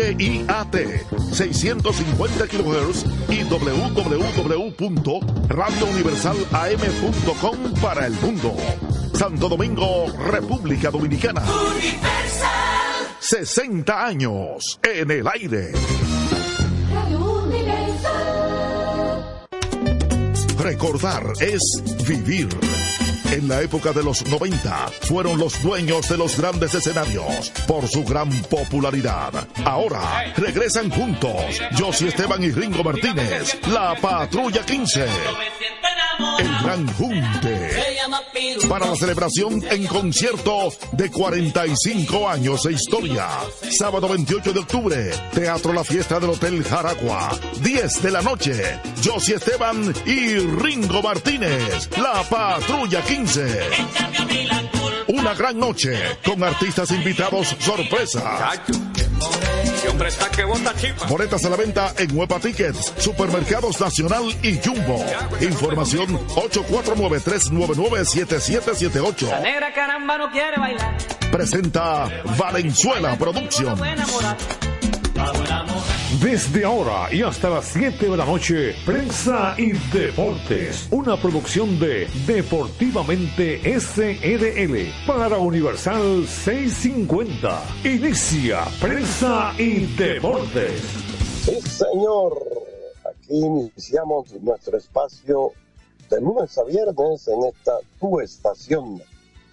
HIAT 650 kHz y www.radiouniversalam.com para el mundo. Santo Domingo, República Dominicana. 60 años en el aire. Recordar es vivir. En la época de los 90 fueron los dueños de los grandes escenarios por su gran popularidad. Ahora regresan juntos Josie Esteban y Ringo Martínez, la Patrulla 15. El Gran Junte. Para la celebración en concierto de 45 años de historia. Sábado 28 de octubre, Teatro La Fiesta del Hotel Jaragua. 10 de la noche, Josie Esteban y Ringo Martínez, la Patrulla 15. Una gran noche con artistas invitados sorpresa. Boletas a la venta en Huepa Tickets, Supermercados Nacional y Jumbo. Información 849-399-7778. La negra caramba no quiere bailar. Presenta Valenzuela Productions. Desde ahora y hasta las 7 de la noche, Prensa y Deportes, una producción de Deportivamente SRL para Universal 650. Inicia Prensa y Deportes. Sí, señor. Aquí iniciamos nuestro espacio de lunes a viernes en esta tu estación,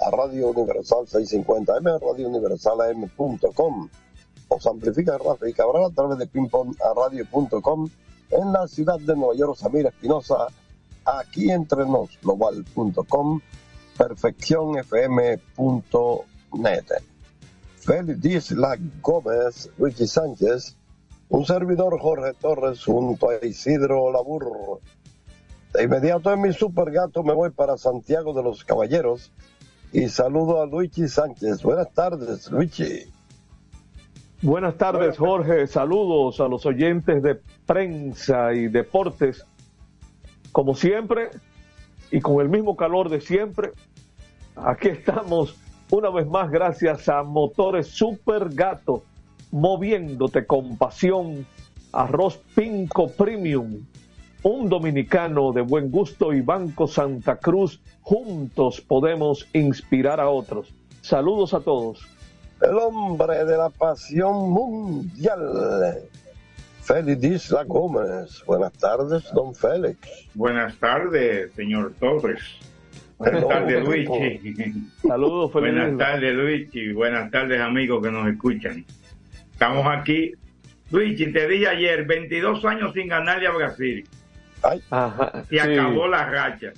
a Radio Universal 650 M, Radio Universal AM.com os amplifica Rafa y Cabral a través de pingpongradio.com en la ciudad de Nueva York, Samir Espinosa, aquí entre nos, global.com, perfeccionfm.net. Félix Disla Gómez, Richie Sánchez, un servidor Jorge Torres junto a Isidro Labur. De inmediato en mi super gato me voy para Santiago de los Caballeros y saludo a Luigi Sánchez. Buenas tardes, Luigi. Buenas tardes, Jorge. Saludos a los oyentes de prensa y deportes. Como siempre, y con el mismo calor de siempre, aquí estamos una vez más gracias a Motores Super Gato, moviéndote con pasión. Arroz Pinco Premium, un dominicano de buen gusto y Banco Santa Cruz. Juntos podemos inspirar a otros. Saludos a todos el hombre de la pasión mundial, Félix Isla Gómez. Buenas tardes, don Félix. Buenas tardes, señor Torres. Buenas tardes, Luigi. Saludos, Félix. Buenas tardes, Luigi. Buenas tardes, amigos que nos escuchan. Estamos aquí. Luigi, te dije ayer, 22 años sin ganarle a Brasil. Ay. Ajá, y acabó la racha.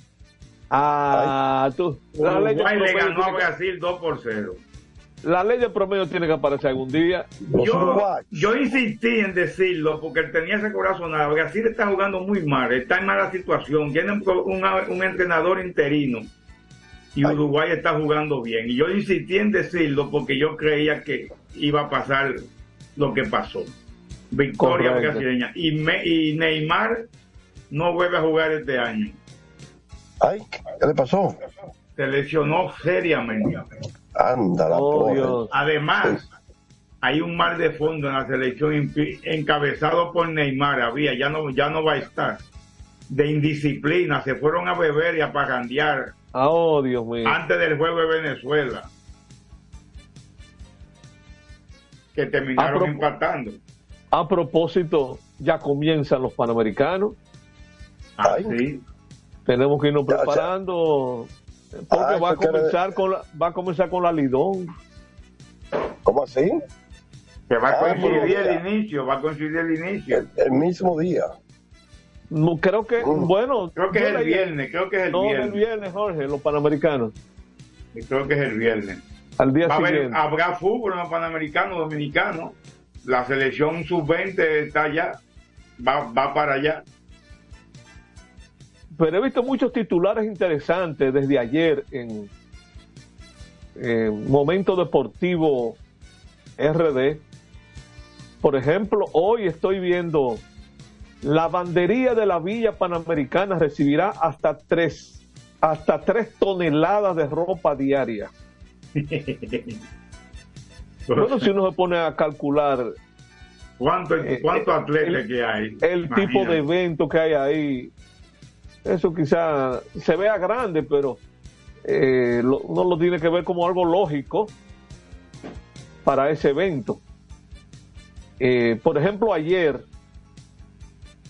Ah, tú. Uruguay le ganó a Brasil 2 por 0 la ley de promedio tiene que aparecer algún día. Yo, yo insistí en decirlo porque tenía ese corazón. Brasil está jugando muy mal, está en mala situación, tiene un, entrenador interino y Uruguay está jugando bien. Y yo insistí en decirlo porque yo creía que iba a pasar lo que pasó. Victoria brasileña. Y, y Neymar no vuelve a jugar este año. Ay, ¿qué le pasó? Se lesionó seriamente. Anda oh, Además, hay un mal de fondo en la selección encabezado por Neymar, había, ya no, ya no va a estar. De indisciplina, se fueron a beber y a pagandear. Ah, oh, Dios mío. Antes del juego de Venezuela. Que terminaron empatando. A propósito, ya comienzan los panamericanos. Ah, sí. Tenemos que irnos preparando. Porque va, a comenzar con la, va a comenzar con la Lidón. ¿Cómo así? Que va a ah, coincidir el inicio, va a coincidir el inicio. El, mismo día. No, creo que, mm. bueno. Creo que es el viernes, creo que es el no, viernes. el viernes, Jorge, los panamericanos. Creo que es el viernes. Al día siguiente. habrá fútbol en los panamericanos dominicanos. La selección sub-20 está allá, va, va para allá pero he visto muchos titulares interesantes desde ayer en, Momento Deportivo RD. Por ejemplo, hoy estoy viendo la bandería de la Villa Panamericana recibirá hasta tres, hasta tres toneladas de ropa diaria. Bueno, si uno se pone a calcular ¿Cuánto, cuántos eh, atletas el- que hay? el tipo de evento que hay ahí, eso quizá se vea grande, pero eh, lo- uno lo tiene que ver como algo lógico para ese evento. Eh, por ejemplo, ayer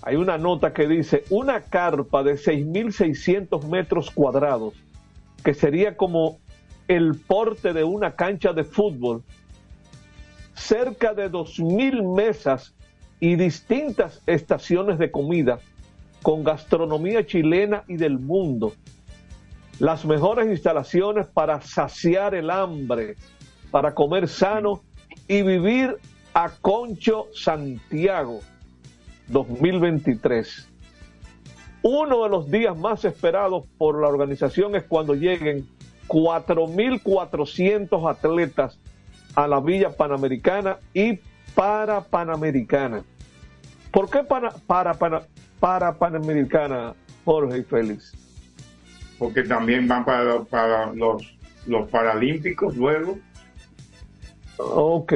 hay una nota que dice una carpa de 6.600 metros cuadrados, que sería como el porte de una cancha de fútbol, cerca de 2.000 mesas y distintas estaciones de comida con gastronomía chilena y del mundo. Las mejores instalaciones para saciar el hambre, para comer sano y vivir a Concho Santiago 2023. Uno de los días más esperados por la organización es cuando lleguen 4.400 atletas a la Villa Panamericana y para Panamericana. ¿Por qué para, para, para Panamericana, Jorge y Félix? Porque también van para, para los, los Paralímpicos luego. Ok,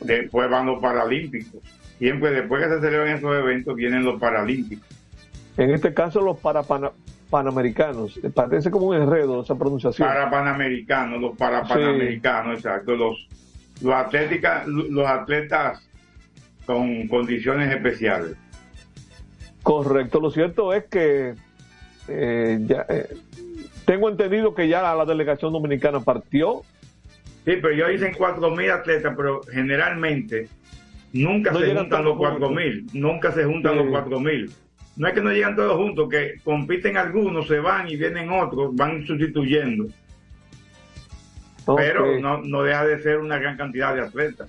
Después van los Paralímpicos. Siempre después que se celebran esos eventos vienen los Paralímpicos. en este caso los para Pana- Panamericanos. Parece como un enredo esa pronunciación. Para Panamericanos, los para Sí. Panamericanos, exacto. Los, los, atlética, los atletas con condiciones especiales. Correcto, lo cierto es que eh, ya, eh, tengo entendido que ya la delegación dominicana partió. Sí, pero yo dicen 4.000 atletas, pero generalmente nunca No se juntan los 4.000. Nunca se juntan Sí. los 4.000. No es que no llegan todos juntos, que compiten algunos, se van y vienen otros, van sustituyendo. Pero no, no deja de ser una gran cantidad de atletas.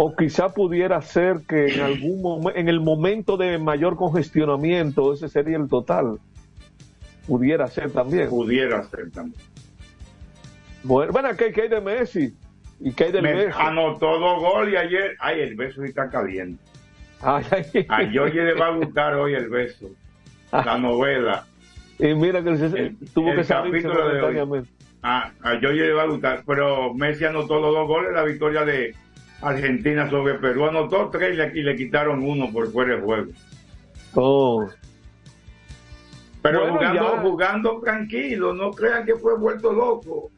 O quizá pudiera ser que en algún momento, en el momento de mayor congestionamiento, ese sería el total. Pudiera ser también. Pudiera ser también. Bueno, bueno ¿qué, qué hay de Messi? ¿Y qué hay del Me Messi? anotó dos goles y ayer. Ay, el beso está caliente. Ay, ay. A Georgie le va a gustar hoy el beso. La novela. Y mira que se- El- tuvo el que salir capítulo de hoy. momentáneamente. A, a Georgie le va a gustar. Pero Messi anotó los dos goles, la victoria de Argentina sobre Perú. Anotó tres y le, quitaron uno por fuera de juego. Oh. Pero Bueno, jugando, ya. jugando tranquilo, no crean que fue vuelto loco.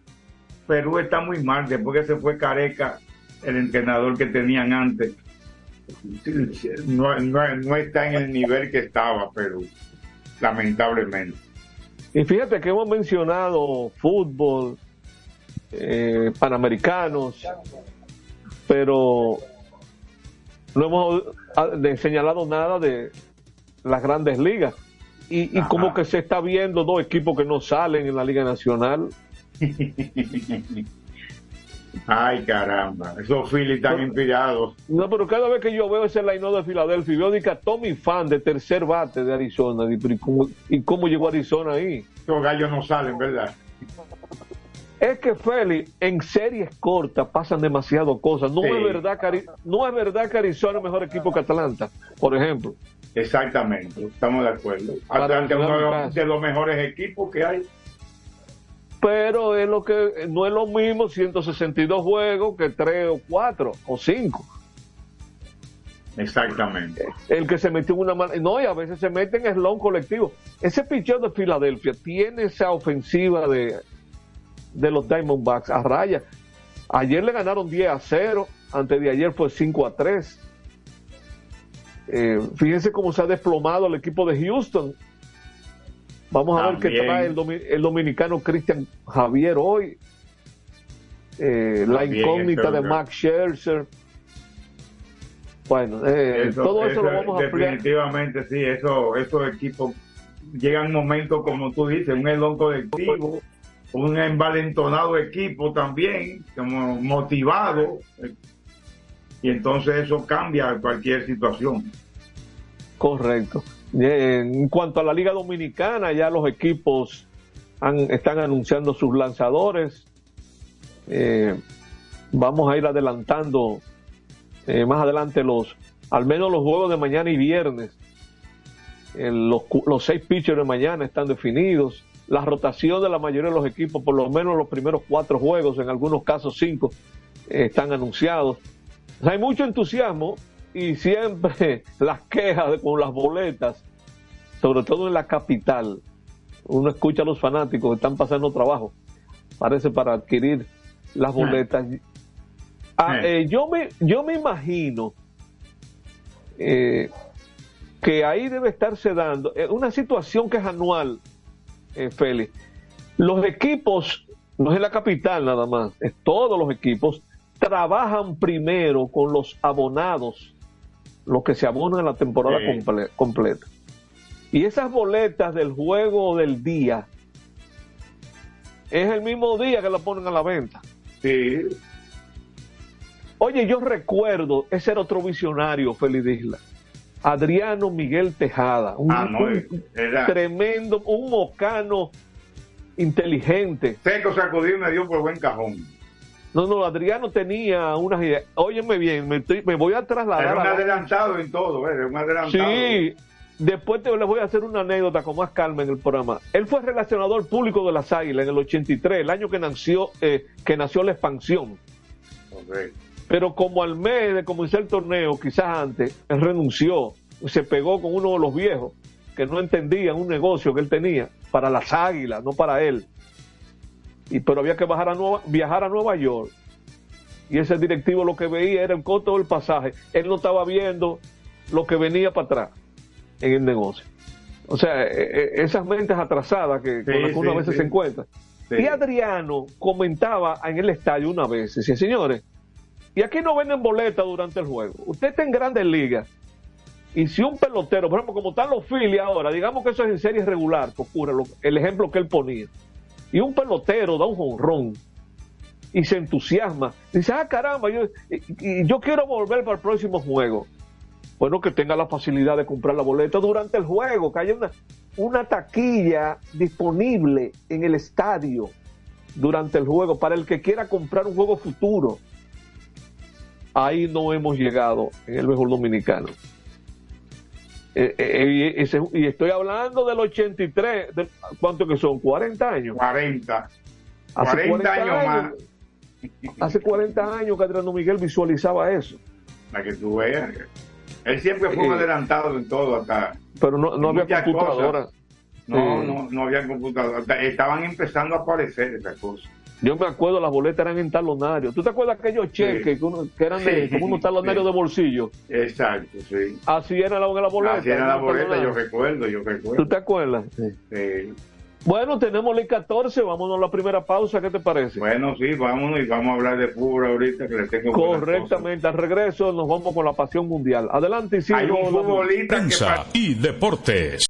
Perú está muy mal, después que se fue Careca, el entrenador que tenían antes. No, no- no está en el nivel que estaba Perú, lamentablemente. Y fíjate que hemos mencionado fútbol, eh, panamericanos, pero no hemos ah, señalado nada de las grandes ligas. Y, y como que se está viendo dos equipos que no salen en la Liga Nacional. Ay, caramba, esos Phillies están inspirados. No, pero cada vez que yo veo ese line de Filadelfia, veo de que a Tommy Fan de tercer bate de Arizona. Y, pero ¿y cómo, y cómo llegó Arizona ahí? Esos gallos no salen, ¿verdad? Es que Félix, en series cortas pasan demasiado cosas. No Sí. es verdad que no es verdad que Arizona es mejor equipo que Atlanta, por ejemplo. Exactamente, estamos de acuerdo. Atlanta es uno de los, mejores equipos que hay. Pero es lo que no es lo mismo 162 juegos que 3 o 4 o 5. Exactamente. El que se metió en una mala. No, y a veces se mete en eslón colectivo. Ese picheo de Filadelfia tiene esa ofensiva de, de los Diamondbacks a raya. Ayer le ganaron 10 a 0, antes de ayer fue 5 a 3. Eh, fíjense cómo se ha desplomado el equipo de Houston. Vamos a ver qué trae el, domi- el dominicano Cristian Javier hoy. Eh, la incógnita de Max Scherzer. Bueno, eh, todo eso, lo vamos a ampliar. Definitivamente, sí, eso, esos equipos llegan momentos, como tú dices, un elón colectivo, un envalentonado equipo también, como motivado, y entonces eso cambia cualquier situación. Correcto. En cuanto a la Liga Dominicana, ya los equipos han- están anunciando sus lanzadores. Eh, vamos a ir adelantando eh, más adelante los, al menos los juegos de mañana y viernes. Los, los seis pitchers de mañana están definidos. La rotación de la mayoría de los equipos, por lo menos los primeros cuatro juegos, en algunos casos cinco, eh, están anunciados. hay mucho entusiasmo y siempre las quejas con las boletas, sobre todo en la capital. Uno escucha a los fanáticos que están pasando trabajo, parece para adquirir las boletas. Ah, eh, yo, me, yo me imagino eh, que ahí debe estarse dando una situación que es anual eh, Félix. Los equipos, no es en la capital nada más, es todos los equipos, trabajan primero con los abonados, los que se abonan en la temporada completa. Y esas boletas del juego del día, es el mismo día que la ponen a la venta. Sí. Oye, yo recuerdo, ese era otro visionario, Félix Isla Adriano Miguel Tejada, un, ah, tremendo, un mocano inteligente. Seco sacudido me dio por buen cajón. No, no, Adriano tenía unas ideas. Óyeme bien, me, me voy a trasladar. Era un adelantado en todo, ¿eh? un adelantado. Sí, después te, les voy a hacer una anécdota con más calma en el programa. Él fue relacionador público de las Águilas en el 83, el año que nació, eh, que nació la expansión. Okay. Pero como al mes de comenzar el torneo, quizás antes, él renunció, se pegó con uno de los viejos que no entendían un negocio que él tenía para las águilas, no para él. Y, pero había que bajar a Nueva, viajar a Nueva York. Y ese directivo lo que veía era el costo del pasaje. Él no estaba viendo lo que venía para atrás en el negocio. O sea, e, e, esas mentes atrasadas que con las que uno a veces se encuentra. Y Adriano comentaba en el estadio una vez, decía, señores, y aquí no venden boletas durante el juego. Usted está en grandes ligas. Y si un pelotero, por ejemplo, como están los Phillies ahora, digamos que eso es en serie regular, que ocurre, el ejemplo que él ponía. Y un pelotero da un jonrón y se entusiasma. Dice, ah, caramba, yo, quiero volver para el próximo juego. Bueno, que tenga la facilidad de comprar la boleta durante el juego, que haya una taquilla disponible en el estadio durante el juego para el que quiera comprar un juego futuro ahí no hemos llegado en el mejor dominicano. Eh, eh, y, estoy hablando del 83, de, ¿cuánto que son? ¿40 años? 40. Hace 40, años, más. Hace 40 años que Adriano Miguel visualizaba eso. Para que tú veas. Él siempre fue un eh, adelantado en todo acá. Pero no, no había computadora. No, no, no había computadora. Estaban empezando a aparecer esas cosas. Yo me acuerdo, las boletas eran en talonario. ¿Tú te acuerdas aquellos cheques que, eran de, como unos talonarios de bolsillo? Exacto, sí. Así era la, la boleta. Así era la boleta, yo recuerdo, yo recuerdo. ¿Tú te acuerdas? Sí. Bueno, tenemos el 14, vámonos a la primera pausa, ¿qué te parece? Bueno, sí, vámonos y vamos a hablar de fútbol ahorita que le tengo Correctamente, al regreso nos vamos con la pasión mundial. Adelante, Isidro. Hay un futbolista y deportes.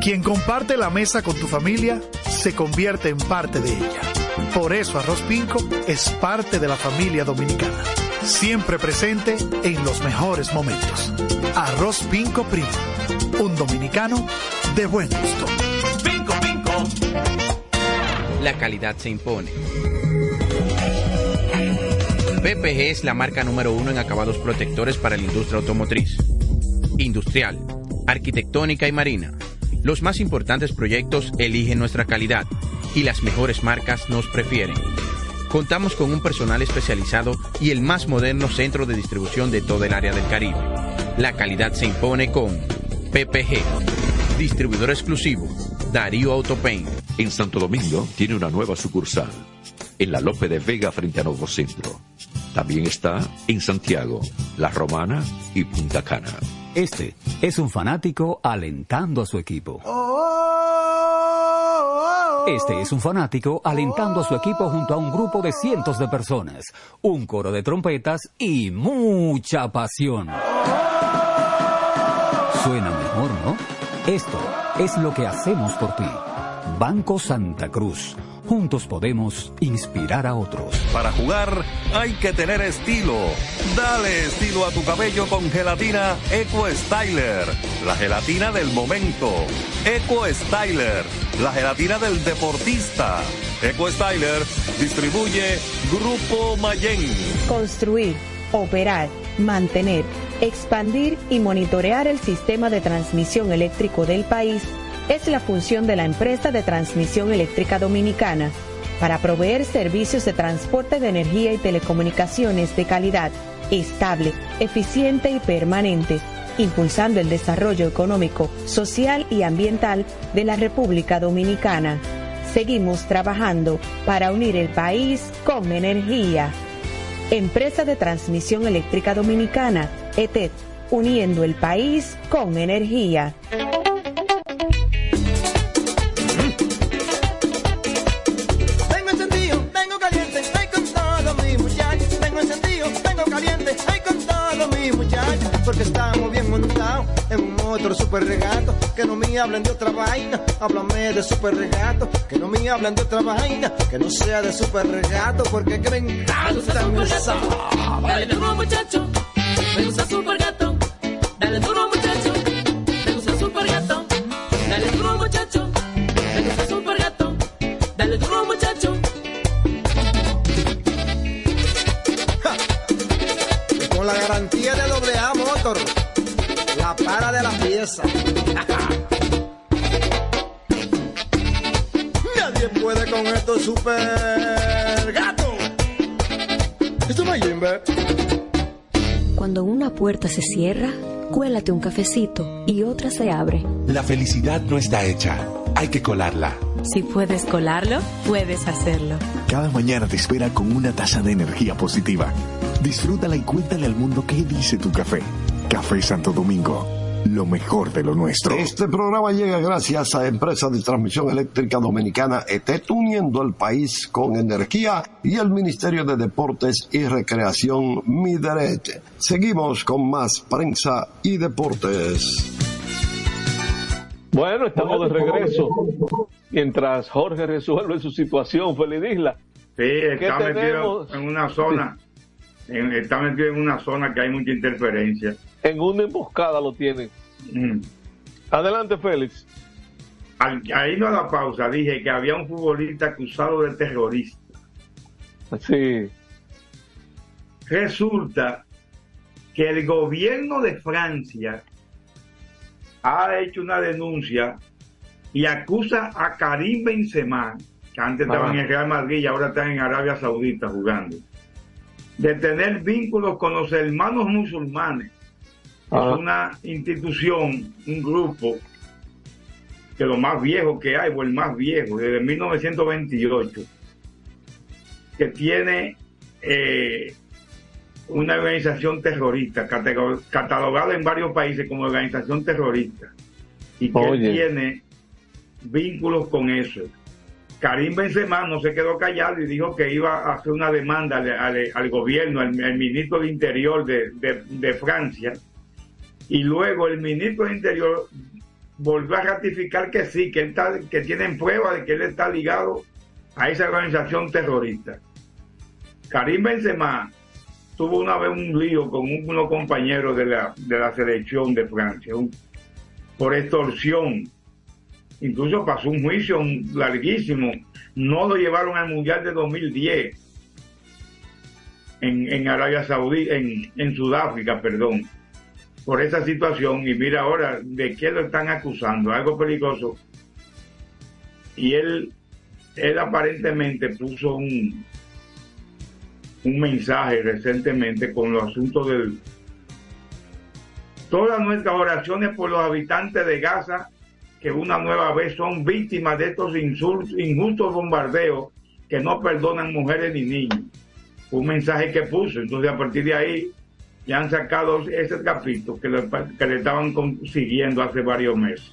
Quien comparte la mesa con tu familia se convierte en parte de ella. Por eso Arroz Pinco es parte de la familia dominicana. Siempre presente en los mejores momentos. Arroz Pinco Primo. Un dominicano de buen gusto. Pinco Pinco. La calidad se impone. PPG es la marca número uno en acabados protectores para la industria automotriz, industrial, arquitectónica y marina los más importantes proyectos eligen nuestra calidad y las mejores marcas nos prefieren. Contamos con un personal especializado y el más moderno centro de distribución de todo el área del Caribe. La calidad se impone con PPG, distribuidor exclusivo, Darío Autopain. En Santo Domingo tiene una nueva sucursal, en la Lope de Vega frente a Nuevo Centro. También está en Santiago, La Romana y Punta Cana. Este es un fanático alentando a su equipo. Este es un fanático alentando a su equipo junto a un grupo de cientos de personas, un coro de trompetas y mucha pasión. Suena mejor, ¿no? Esto es lo que hacemos por ti. Banco Santa Cruz. Juntos podemos inspirar a otros. Para jugar hay que tener estilo. Dale estilo a tu cabello con gelatina Eco Styler. La gelatina del momento. Eco Styler. La gelatina del deportista. Eco Styler distribuye Grupo Mayen. Construir, operar, mantener, expandir y monitorear el sistema de transmisión eléctrico del país es la función de la empresa de transmisión eléctrica dominicana para proveer servicios de transporte de energía y telecomunicaciones de calidad, estable, eficiente y permanente, impulsando el desarrollo económico, social y ambiental de la República Dominicana. Seguimos trabajando para unir el país con energía. Empresa de Transmisión Eléctrica Dominicana, ETED, uniendo el país con energía. Super regato. Que no me hablen de otra vaina, háblame de super regato. Que no me hablen de otra vaina, que no sea de super regato. Porque que me encanta esa. Dale duro muchacho, me gusta super gato. Dale duro muchacho, me gusta super gato. Dale duro muchacho, me gusta super gato. Dale duro muchacho. Con la garantía de doble A Motor, la para de la pieza. Nadie puede con esto super gato. Esto no hay Jimbe. Cuando una puerta se cierra, cuélate un cafecito y otra se abre. La felicidad no está hecha, hay que colarla. Si puedes colarlo, puedes hacerlo. Cada mañana te espera con una taza de energía positiva. Disfrútala y cuéntale al mundo qué dice tu café. Café Santo Domingo, lo mejor de lo nuestro. Este programa llega gracias a Empresa de Transmisión Eléctrica Dominicana ETET, uniendo el país con energía y el Ministerio de Deportes y Recreación Mideret. Seguimos con más prensa y deportes. Bueno, estamos de regreso. Mientras Jorge resuelve su situación, Feliz Isla. Sí, está ¿Qué metido tenemos? en una zona, en- está metido en una zona que hay mucha interferencia. En una emboscada lo tienen. Mm. Adelante, Félix. Al, ahí no a la pausa, dije que había un futbolista acusado de terrorista. Sí. Resulta que el gobierno de Francia ha hecho una denuncia y acusa a Karim Benzema, que antes estaba Ajá. en el Real Madrid y ahora está en Arabia Saudita jugando, de tener vínculos con los hermanos musulmanes. Es una institución, un grupo, que lo más viejo que hay, o el más viejo, desde 1928, que tiene eh, una organización terrorista, catalogada en varios países como organización terrorista, y que Oye. tiene vínculos con eso. Karim Benzema no se quedó callado y dijo que iba a hacer una demanda al, al- al gobierno, al, al ministro de Interior de, de- de Francia, y luego el ministro de Interior volvió a ratificar que sí, que, él está, que tienen pruebas de que él está ligado a esa organización terrorista. Karim Benzema tuvo una vez un lío con un- unos compañeros de la, de la selección de Francia por extorsión. Incluso pasó un juicio larguísimo. No lo llevaron al Mundial de 2010 en, en Arabia Saudí, en, en Sudáfrica, perdón, por esa situación. Y mira ahora de qué lo están acusando, algo peligroso. Y él, él aparentemente puso un, un mensaje recientemente con los asuntos del... Todas nuestras oraciones por los habitantes de Gaza, que una nueva vez son víctimas de estos insultos, injustos bombardeos que no perdonan mujeres ni niños. Un mensaje que puso. Entonces, a partir de ahí, ya han sacado ese capítulo que le, que le estaban consiguiendo hace varios meses.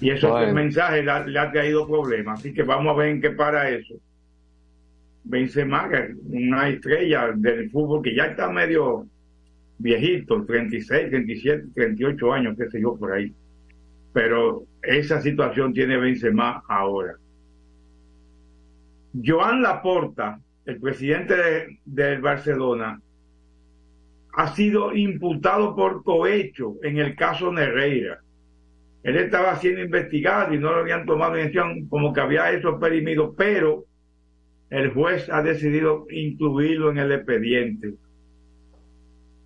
Y eso Bueno. el mensaje le ha, le ha traído problemas. Así que vamos a ver en qué para eso. Benzema, que es una estrella del fútbol que ya está medio viejito, 36, 37, 38 años, qué sé yo, por ahí. pero esa situación tiene Benzema ahora. Joan Laporta, el presidente de- del Barcelona, ha sido imputado por cohecho en el caso Nereira. Él estaba siendo investigado y no lo habían tomado en acción como que había eso perimido, pero el juez ha decidido incluirlo en el expediente.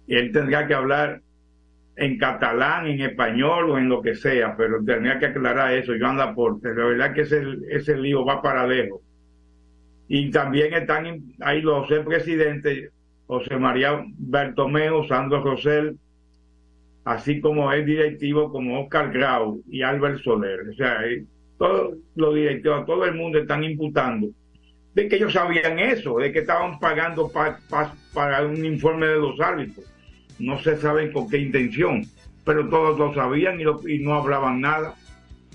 Y él tendrá que hablar en catalán, en español o en lo que sea, pero tendría que aclarar eso, Joan Laporte. La verdad que ese, ese lío va para lejos. Y también están ahí los presidentes, José María Bertomeo, Sandro Rosell, así como el directivo como Oscar Grau y Albert Soler. O sea, eh, todos los directivos, todo el mundo están imputando de que ellos sabían eso, de que estaban pagando pa- pa- para un informe de los árbitros. No se sabe con qué intención, pero todos lo sabían y, lo- y no hablaban nada.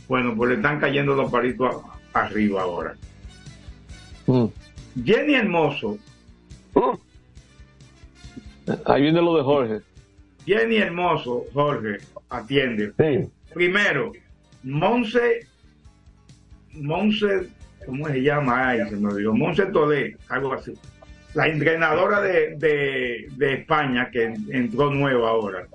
Bueno, pues le están cayendo los palitos a- arriba ahora. Jenny Hermoso. Ahí viene lo de Jorge. Jenny Hermoso, Jorge, atiende. Primero, Monse, Monse, ¿cómo se llama? Ay, se me olvidó. Monse Tolé, algo así. La entrenadora de, de, de España que entró nueva ahora.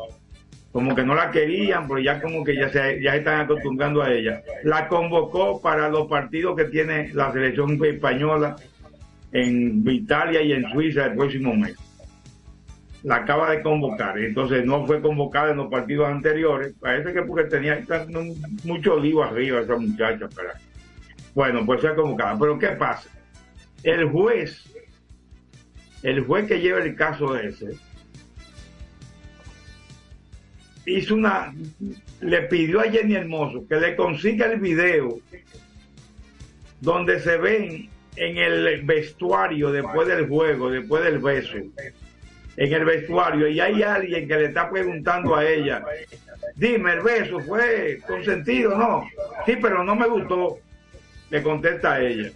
Como que no la querían, pero ya como que ya se ya están acostumbrando a ella. La convocó para los partidos que tiene la selección española en Italia y en Suiza el próximo mes la acaba de convocar. Entonces no fue convocada en los partidos anteriores. Parece que porque tenía mucho lío arriba esa muchacha. Pero, bueno, pues fue convocada. Pero ¿qué pasa? El juez, el juez que lleva el caso ese, hizo una, le pidió a Jenny Hermoso que le consiga el video donde se ven en el vestuario después del juego, después del beso, en el vestuario, y hay alguien que le está preguntando a ella, dime, el beso fue consentido, no, sí, pero no me gustó, le contesta a ella.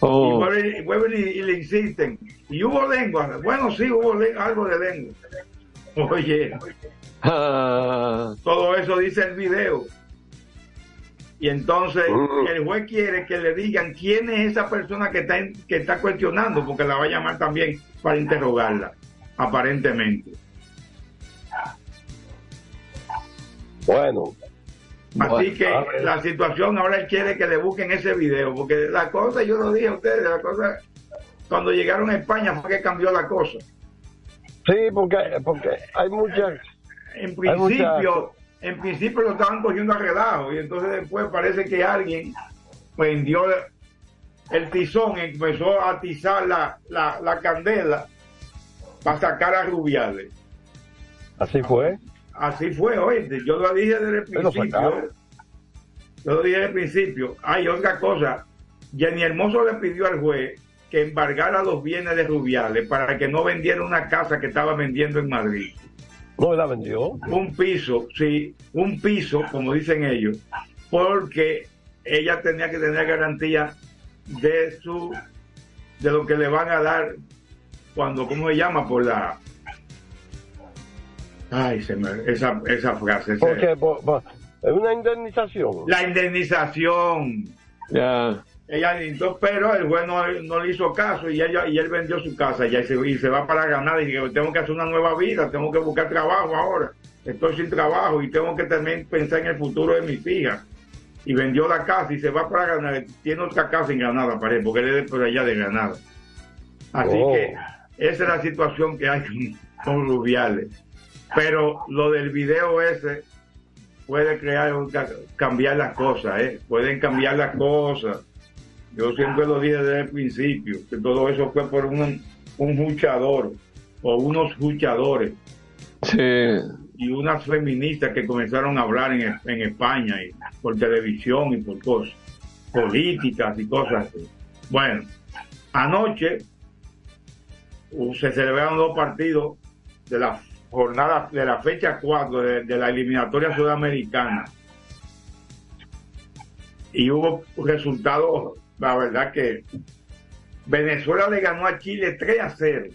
Oh. Y vuelven, y vuelven y, y le insisten, y hubo lengua, bueno, sí, hubo le- algo de lengua. Oye, todo eso dice el video. Y entonces el juez quiere que le digan quién es esa persona que está, en- que está cuestionando, porque la va a llamar también para interrogarla, aparentemente. Bueno. Así que ver. la situación ahora él quiere que le busquen ese video, porque la cosa, yo lo dije a ustedes, la cosa, cuando llegaron a España fue que cambió la cosa. Sí, porque, porque hay muchas... En principio, muchas- en principio lo estaban cogiendo a relajo y entonces después parece que alguien prendió el tizón empezó a atizar la, la, la candela para sacar a Rubiales. Así fue. Así fue, oye, yo lo dije desde el principio. Yo lo dije desde el principio. Hay otra cosa. Jenny Hermoso le pidió al juez que embargara los bienes de Rubiales para que no vendiera una casa que estaba vendiendo en Madrid. ¿No la vendió? Un piso, sí, un piso, como dicen ellos, porque ella tenía que tener garantía de su de lo que le van a dar cuando, ¿cómo se llama? Por la Ay, se me, esa, esa frase. por- por- es una indemnización. La indemnización. Ya. Ella entonces, pero el juez no, no le hizo caso y ella y él vendió su casa y se, y se va para ganar y dice, tengo que hacer una nueva vida, tengo que buscar trabajo ahora. Estoy sin trabajo y tengo que también pensar en el futuro de mis hijas. Y vendió la casa y se va para Granada. Tiene otra casa en Granada, parece, porque él es de por allá de Granada. Así Oh. que esa es la situación que hay con, Rubiales. Pero lo del video ese puede crear, un ca- cambiar las cosas, ¿eh? Pueden cambiar las cosas. Yo siempre lo dije desde el principio, que todo eso fue por un, un luchador o unos luchadores y unas feministas que comenzaron a hablar en, en España y por televisión y por cosas políticas y cosas así. Bueno, anoche se celebraron dos partidos de la jornada de la fecha 4 de, la eliminatoria sudamericana y hubo resultados, la verdad que Venezuela le ganó a Chile 3 a 0.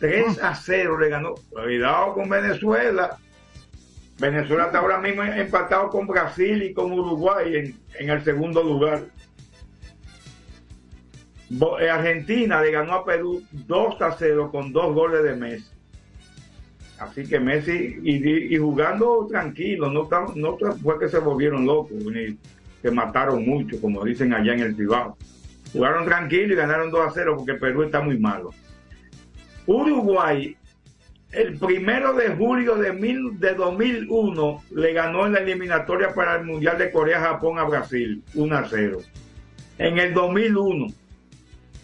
3 a 0 le ganó. Cuidado con Venezuela. Venezuela está ahora mismo empatado con Brasil y con Uruguay en, en el segundo lugar. Eh, Argentina le ganó a Perú 2 a 0 con dos goles de Messi. Así que Messi y, jugando tranquilo, no, no fue que se volvieron locos ni que mataron mucho, como dicen allá en el Cibao. Jugaron tranquilo y ganaron 2 a 0 porque Perú está muy malo. Uruguay, el primero de julio de, mil, de 2001, le ganó en la eliminatoria para el Mundial de Corea-Japón a Brasil, 1 a 0. En el 2001,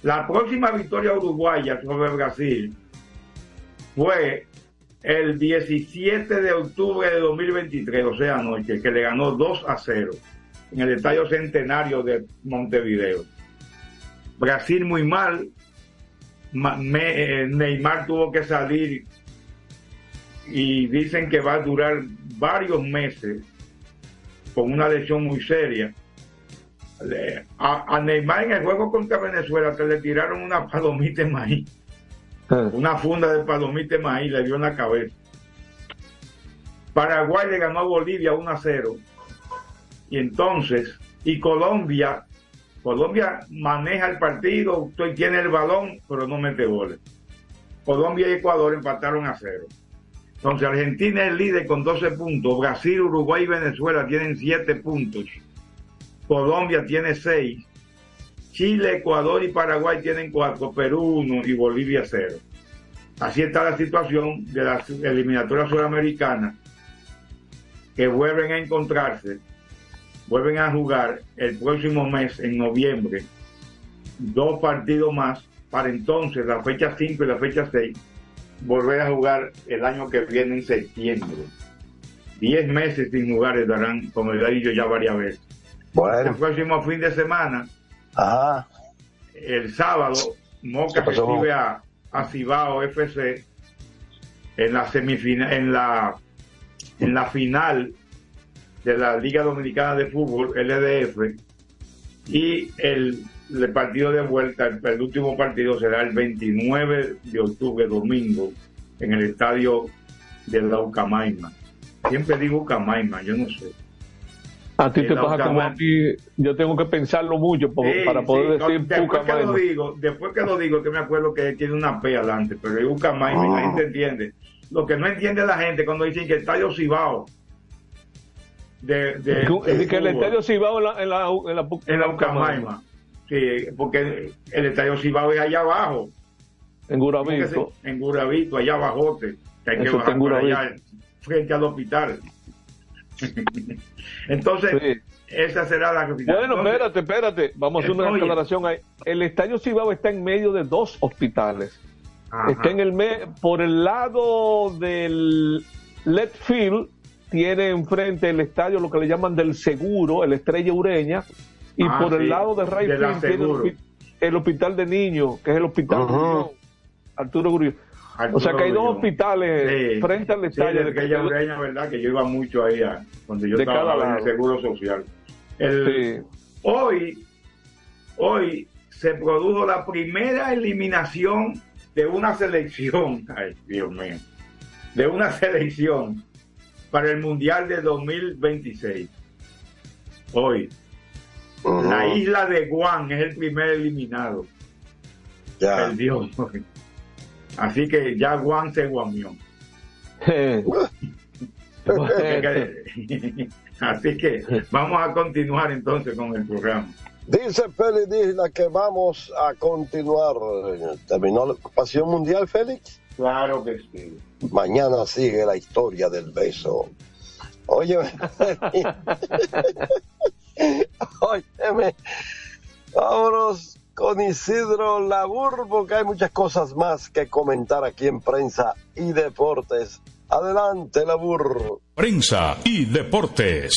la próxima victoria uruguaya sobre Brasil fue el 17 de octubre de 2023, o sea, anoche, que le ganó 2 a 0 en el Estadio Centenario de Montevideo. Brasil muy mal, eh, Neymar tuvo que salir y dicen que va a durar varios meses con una lesión muy seria. A, a Neymar en el juego contra Venezuela que le tiraron una palomita de maíz, una funda de palomita de maíz, le dio en la cabeza. Paraguay le ganó a Bolivia 1 a 0. Y entonces, y Colombia, Colombia maneja el partido, usted tiene el balón, pero no mete goles. Colombia y Ecuador empataron a cero. Entonces Argentina es líder con 12 puntos, Brasil, Uruguay y Venezuela tienen 7 puntos, Colombia tiene 6, Chile, Ecuador y Paraguay tienen 4, Perú 1 y Bolivia 0. Así está la situación de las eliminatorias sudamericanas que vuelven a encontrarse, vuelven a jugar el próximo mes, en noviembre, dos partidos más, para entonces, la fecha 5 y la fecha 6, volver a jugar el año que viene en septiembre. Diez meses sin jugar estarán, como le he dicho ya varias veces. Bueno. El próximo fin de semana, Ajá. el sábado, Moca recibe a, a Cibao FC en la semifinal, en la en la final de la Liga Dominicana de Fútbol, LDF, y el, el partido de vuelta, el, el último partido será el 29 de octubre, domingo, en el estadio de la Ucamaima. Siempre digo Ucamaima, yo no sé. A ti te En la pasa como a ti, yo tengo que pensarlo mucho po- Sí, para poder sí, decir después que lo digo, después que lo digo, que me acuerdo que tiene una P adelante, pero es Ucamaima y la Ah. gente entiende. Lo que no entiende la gente cuando dicen que el estadio Cibao de, de, Que- de que el estadio Cibao en la, en la, en la, en la Ucamaima. Sí, porque el estadio Cibao es allá abajo. En Guravito. ¿Cómo que se- En Guravito, allá abajo. Que hay que bajar por allá, frente al hospital. Entonces, esa será la capital. Bueno, Entonces, espérate, espérate. Vamos a hacer una aclaración ahí. El estadio Cibao está en medio de dos hospitales. Ajá. Está en el me- por el lado del left field tiene enfrente el estadio lo que le llaman del seguro, el Estrella Ureña, y Ah, por el lado de de la tiene el, hospital de niños, que es el hospital. Grullón, Arturo Grullón. Arturo o sea que hay dos hospitales Sí. frente al Sí, estadio. de aquella ureña, ¿verdad? Que yo iba mucho ahí a, cuando yo trabajaba en el. Seguro Social. El- Hoy, hoy se produjo la primera eliminación de una selección, ay Dios mío, de una selección para el Mundial de 2026. Hoy. La isla de Guam es el primer eliminado. Ya. Perdió. Así que ya Guam se guamió. Así que vamos a continuar entonces con el programa. Dice Félix Dígila que vamos a continuar. ¿Terminó la ocupación mundial, Félix? Claro que sí. Mañana sigue la historia del beso. Oye, óyeme, vámonos con Isidro Labur, porque hay muchas cosas más que comentar aquí en prensa y deportes. Adelante, Labur. Prensa y deportes.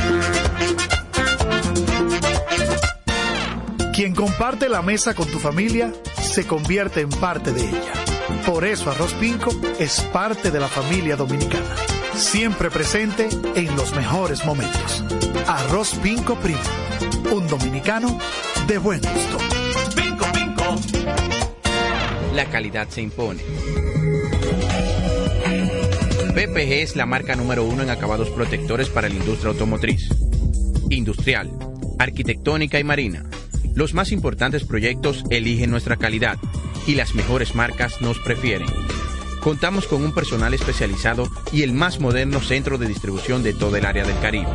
Quien comparte la mesa con tu familia se convierte en parte de ella. Por eso Arroz Pinco es parte de la familia dominicana. Siempre presente en los mejores momentos. Arroz Pinco Primo. Un dominicano de buen gusto. Pinco, pinco. La calidad se impone. PPG es la marca número uno en acabados protectores para la industria automotriz, industrial, arquitectónica y marina. Los más importantes proyectos eligen nuestra calidad y las mejores marcas nos prefieren. Contamos con un personal especializado y el más moderno centro de distribución de todo el área del Caribe.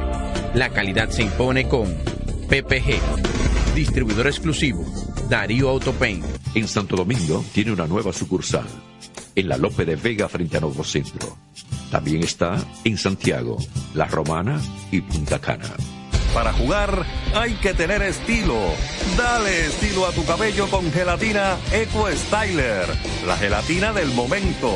La calidad se impone con PPG, distribuidor exclusivo, Darío Autopaint. En Santo Domingo tiene una nueva sucursal, en la Lope de Vega frente a Nuevo Centro. También está en Santiago, La Romana y Punta Cana. Para jugar hay que tener estilo. Dale estilo a tu cabello con gelatina Eco Styler, la gelatina del momento.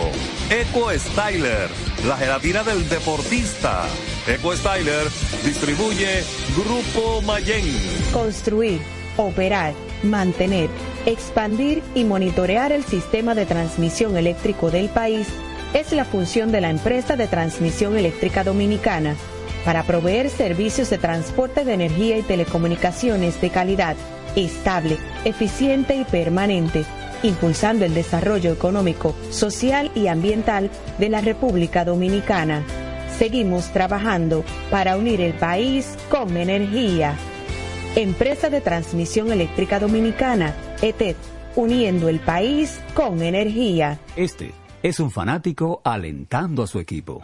Eco Styler, la gelatina del deportista. Eco Styler distribuye Grupo Mayen. Construir, operar, mantener, expandir y monitorear el sistema de transmisión eléctrico del país es la función de la empresa de transmisión eléctrica dominicana para proveer servicios de transporte de energía y telecomunicaciones de calidad, estable, eficiente y permanente, impulsando el desarrollo económico, social y ambiental de la República Dominicana. Seguimos trabajando para unir el país con energía. Empresa de Transmisión Eléctrica Dominicana, ETED, uniendo el país con energía. Este es un fanático alentando a su equipo.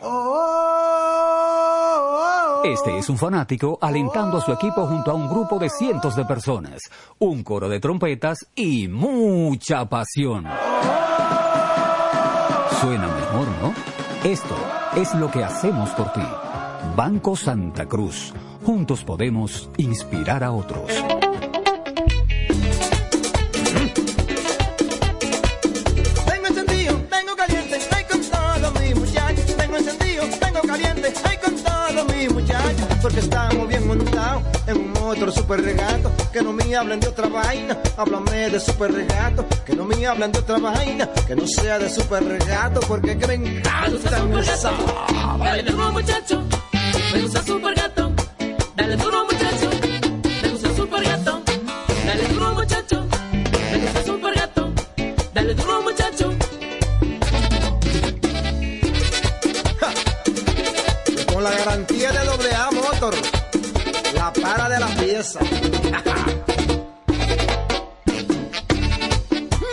Este es un fanático alentando a su equipo junto a un grupo de cientos de personas, un coro de trompetas y mucha pasión. Suena mejor, ¿no? Esto es lo que hacemos por ti. Banco Santa Cruz. Juntos podemos inspirar a otros. Porque estamos bien montados en un otro super regato. Que no me hablen de otra vaina, háblame de super regato. Que no me hablen de otra vaina, que no sea de super regato. Porque que me encanta esa Dale duro muchacho, me gusta super gato. Dale duro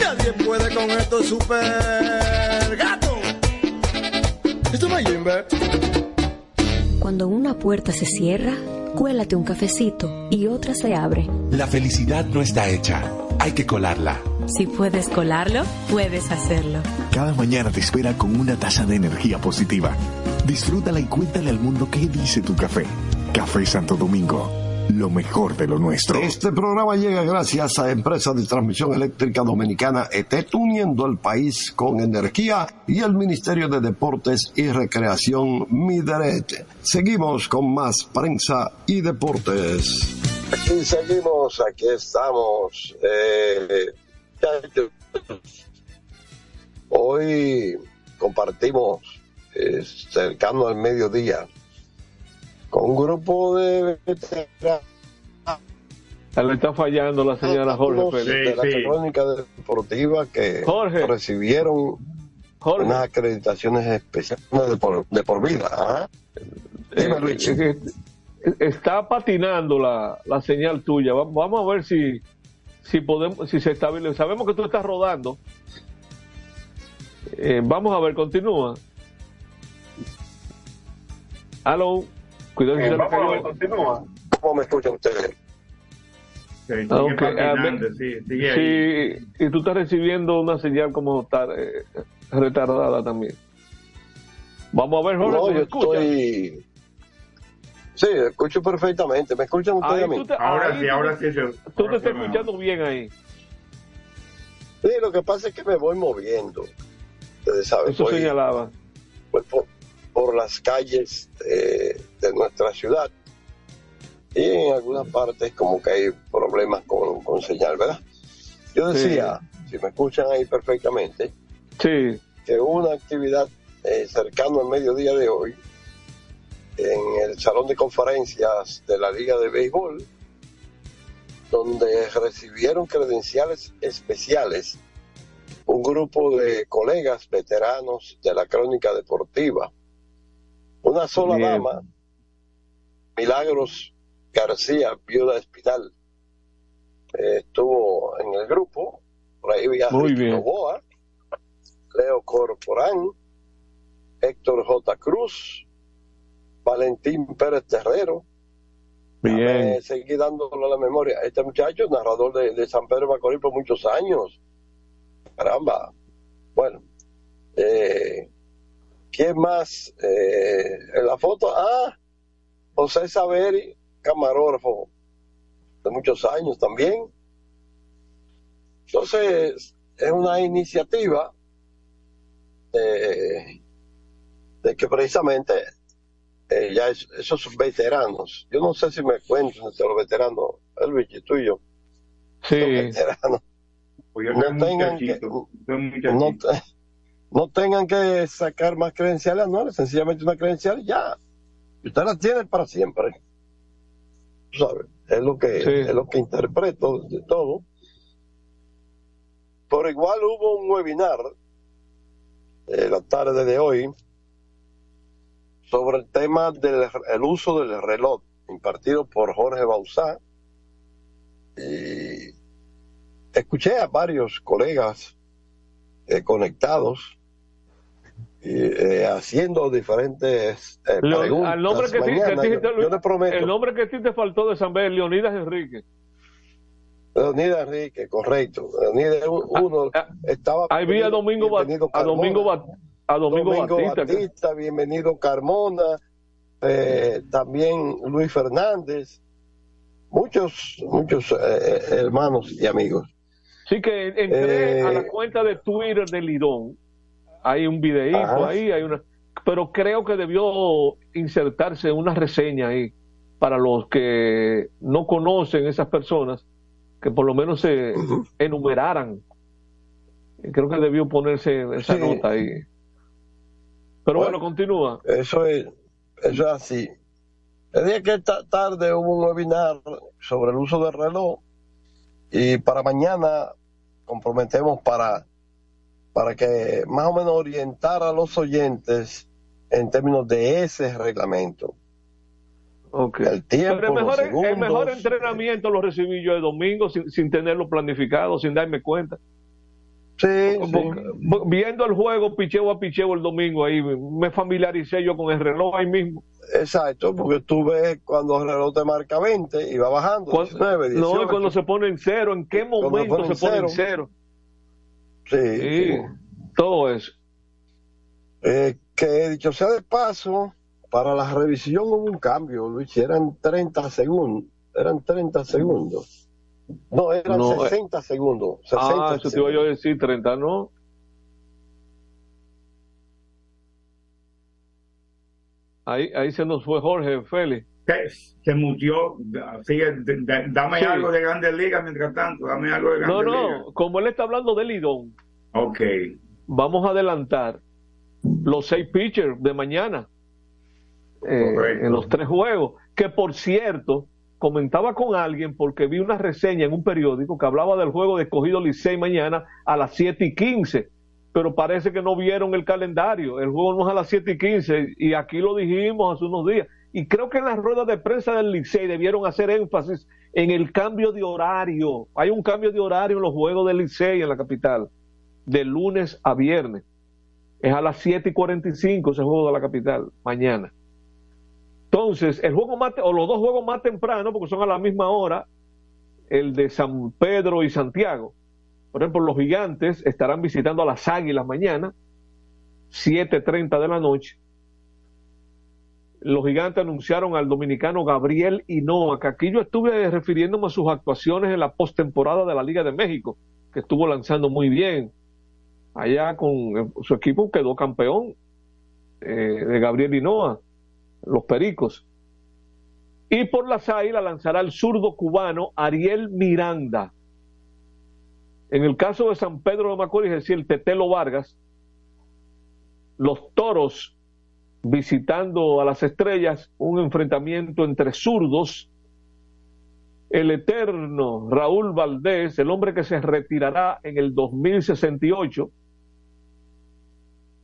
Nadie puede con esto super gato. Esto Jimbe. Cuando una puerta se cierra, cuélate un cafecito y otra se abre. La felicidad no está hecha, hay que colarla. Si puedes colarlo, puedes hacerlo. Cada mañana te espera con una taza de energía positiva. Disfrútala y cuéntale al mundo qué dice tu café. Café Santo Domingo, lo mejor de lo nuestro. Este programa llega gracias a Empresa de Transmisión Eléctrica Dominicana ETET, uniendo el país con energía y el Ministerio de Deportes y Recreación Mideret. Seguimos con más prensa y deportes. Aquí seguimos, aquí estamos. Eh, hoy compartimos eh, cercano al mediodía con un grupo de veteranos Le está fallando la señal a Jorge de Pérez. la crónica deportiva que Jorge. recibieron unas acreditaciones especiales de por, de por vida. ¿ah? Dime, Eh, Luigi. eh, eh, está patinando la, la señal tuya. Va- Vamos a ver si, si podemos, si se estabiliza. Sabemos que tú estás rodando. Eh, vamos a ver, continúa. Aló. Cuidado si Eh, se le vamos continúa. ¿Cómo me escuchan ustedes? sigue sí, sigue ahí. Sí, y tú estás recibiendo una señal como tar- eh, retardada también. Vamos a ver, Jorge, No, ¿me yo escuchas? estoy. Sí, escucho perfectamente. ¿Me escuchan ustedes Ahí a mí? tú te- ahí tú- Tú te estás escuchando bien ahí. Sí, lo que pasa es que me voy moviendo. Ustedes saben, Eso voy- señalaba. voy por, por las calles de, de nuestra ciudad. y en algunas partes como que hay problemas con, con señal, ¿verdad? Yo decía, si me escuchan ahí perfectamente, sí. que hubo una actividad eh, cercano al mediodía de hoy en el salón de conferencias de la Liga de Béisbol, donde recibieron credenciales especiales un grupo de colegas veteranos de la crónica deportiva. Una sola Bien. dama, Milagros García, viuda Espinal, eh, estuvo en el grupo. Por ahí. Novoa, Leo Corporán, Héctor J. Cruz, Valentín Pérez Terrero. Bien. Déjame seguir dándole la memoria. Este muchacho, narrador de, de San Pedro Macorís por muchos años. Caramba. Bueno. Eh, ¿Quién más? Eh, en la foto, ah, José Saveri, camarógrafo de muchos años también. Entonces, es una iniciativa de, de que precisamente eh, ya es- esos veteranos, yo no sé si me cuento entre los veteranos, Elvis y tú y yo, Sí. los veteranos, Pues yo no tengan que, no, no tengan que sacar más credenciales anuales, sencillamente una credencial ya. Y usted la tiene para siempre. Tú sabes, es lo que, Sí. es lo que interpreto de todo. Por igual hubo un webinar eh, la tarde de hoy sobre el tema del el uso del reloj impartido por Jorge Bauzá y escuché a varios colegas eh, conectados eh, haciendo diferentes eh, preguntas. al nombre que, sí- que Mañana a ti yo- te- yo le prometo. el nombre que a ti te faltó de San Bel, Leonidas Enrique. Leonidas Enrique, correcto. Leonidas u- uno estaba. Ahí vi a Domingo, bienvenido a Domingo, a Domingo, Batista. bienvenido Carmona, eh, también Luis Fernández, muchos, muchos eh, eh, hermanos y amigos. Sí, que entré Eh, a la cuenta de Twitter de Lidón. Hay un videíto Ajá. ahí, hay una. Pero creo que debió insertarse una reseña ahí para los que no conocen esas personas, que por lo menos se enumeraran. Creo que debió ponerse esa Sí. nota ahí. Pero bueno, continúa. Eso es, eso es así. El día que esta tarde hubo un webinar sobre el uso del reloj y para mañana comprometemos para, para que más o menos orientar a los oyentes en términos de ese reglamento. El tiempo, Pero el los mejor, el segundos. mejor entrenamiento lo recibí yo el domingo sin, sin tenerlo planificado, sin darme cuenta. Sí, Porque- Viendo el juego picheo a picheo el domingo ahí, me familiaricé yo con el reloj ahí mismo. Exacto, porque tú ves cuando el reloj te marca 20 y va bajando, 19, 18. No, y cuando se pone en cero, ¿en qué momento pone se pone en cero. Sí, sí. todo eso. Eh, que dicho sea de paso, para la revisión hubo un cambio, Luis, eran 30 segundos, eran 30 segundos. No, eran No, eh. 60 segundos. 60 Ah, eso te iba yo a decir, 30, ¿no? Ahí, ahí se nos fue Jorge Félix. Se, se mutió. Dame Sí. algo de Grandes Ligas mientras tanto. Dame algo de No, Grandes Ligas. no, como él está hablando de Lidón, Ok. vamos a adelantar los seis pitchers de mañana eh, en los tres juegos. Que por cierto, comentaba con alguien porque vi una reseña en un periódico que hablaba del juego de escogido Licey mañana a las 7 y 15. Pero parece que no vieron el calendario. El juego no es a las 7 y 15. Y aquí lo dijimos hace unos días. Y creo que en las ruedas de prensa del Licey debieron hacer énfasis en el cambio de horario. Hay un cambio de horario en los juegos del Licey en la capital, de lunes a viernes. Es a las 7 y 45 ese juego de la capital, mañana. Entonces, el juego más, o los dos juegos más temprano, porque son a la misma hora, el de San Pedro y Santiago. Por ejemplo, los gigantes estarán visitando a las águilas mañana, 7.30 de la noche. Los gigantes anunciaron al dominicano Gabriel Hinoa, que aquí yo estuve refiriéndome a sus actuaciones en la postemporada de la Liga de México, que estuvo lanzando muy bien. Allá con eh, su equipo quedó campeón eh, de Gabriel Hinoa, los Pericos. Y por las águilas lanzará el zurdo cubano Ariel Miranda. En el caso de San Pedro de Macorís, es decir, el Tetelo Vargas, los toros visitando a las estrellas, un enfrentamiento entre zurdos, el eterno Raúl Valdés, el hombre que se retirará en el 2068.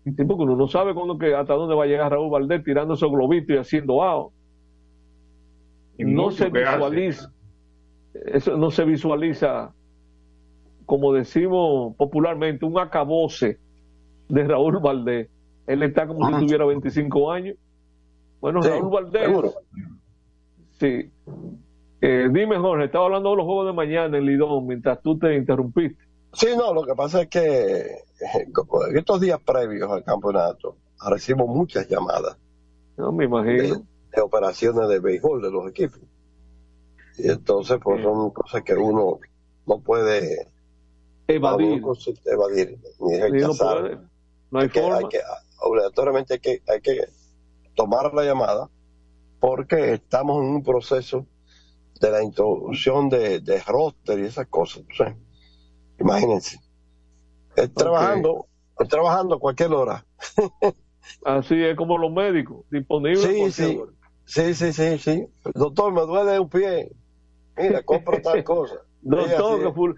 Un tipo que uno no sabe cuándo que, hasta dónde va a llegar Raúl Valdés tirando esos globitos y haciendo AO. Y No se hace. visualiza, eso no se visualiza, como decimos popularmente, un acabose de Raúl Valdés. Él está como si tuviera 25 años. Bueno, Sí, Raúl Valdés. seguro. Sí. Eh, dime, Jorge, estaba hablando de los juegos de mañana en Lidón mientras tú te interrumpiste. Sí, no, lo que pasa es que eh, en estos días previos al campeonato recibo muchas llamadas No me imagino. de operaciones de béisbol de los equipos. Y entonces, pues son cosas que uno no puede Evadir. evadir ni Sí, no rechazar. puede. No hay Hay que- forma. hay que- obligatoriamente hay que, hay que tomar la llamada porque estamos en un proceso de la introducción de, de roster y esas cosas. imagínense. Es trabajando, es trabajando a cualquier hora. Así es como los médicos, disponibles. Sí, sí. hora. Sí, sí, sí, sí. Doctor, me duele un pie. Mira, compra tal cosa. Doctor, que, ful-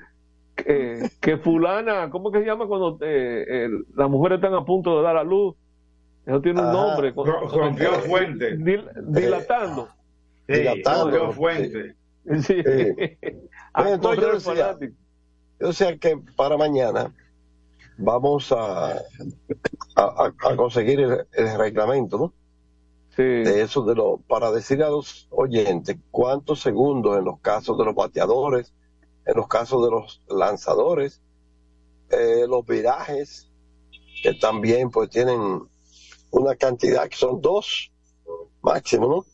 que, que fulana, ¿cómo que se llama cuando eh, el- las mujeres están a punto de dar a luz? Eso tiene un nombre. rompió fuente. Dil- dilatando. Sí, Dilatando. rompió fuente. Sí. A Bueno, entonces yo decía, fanático. O sea que para mañana vamos a, a, a- a conseguir el, el reglamento, ¿no? Sí. De eso, de lo, para decir a los oyentes cuántos segundos en los casos de los bateadores, en los casos de los lanzadores, eh, los virajes, que también pues tienen una cantidad, que son dos máximo, ¿no?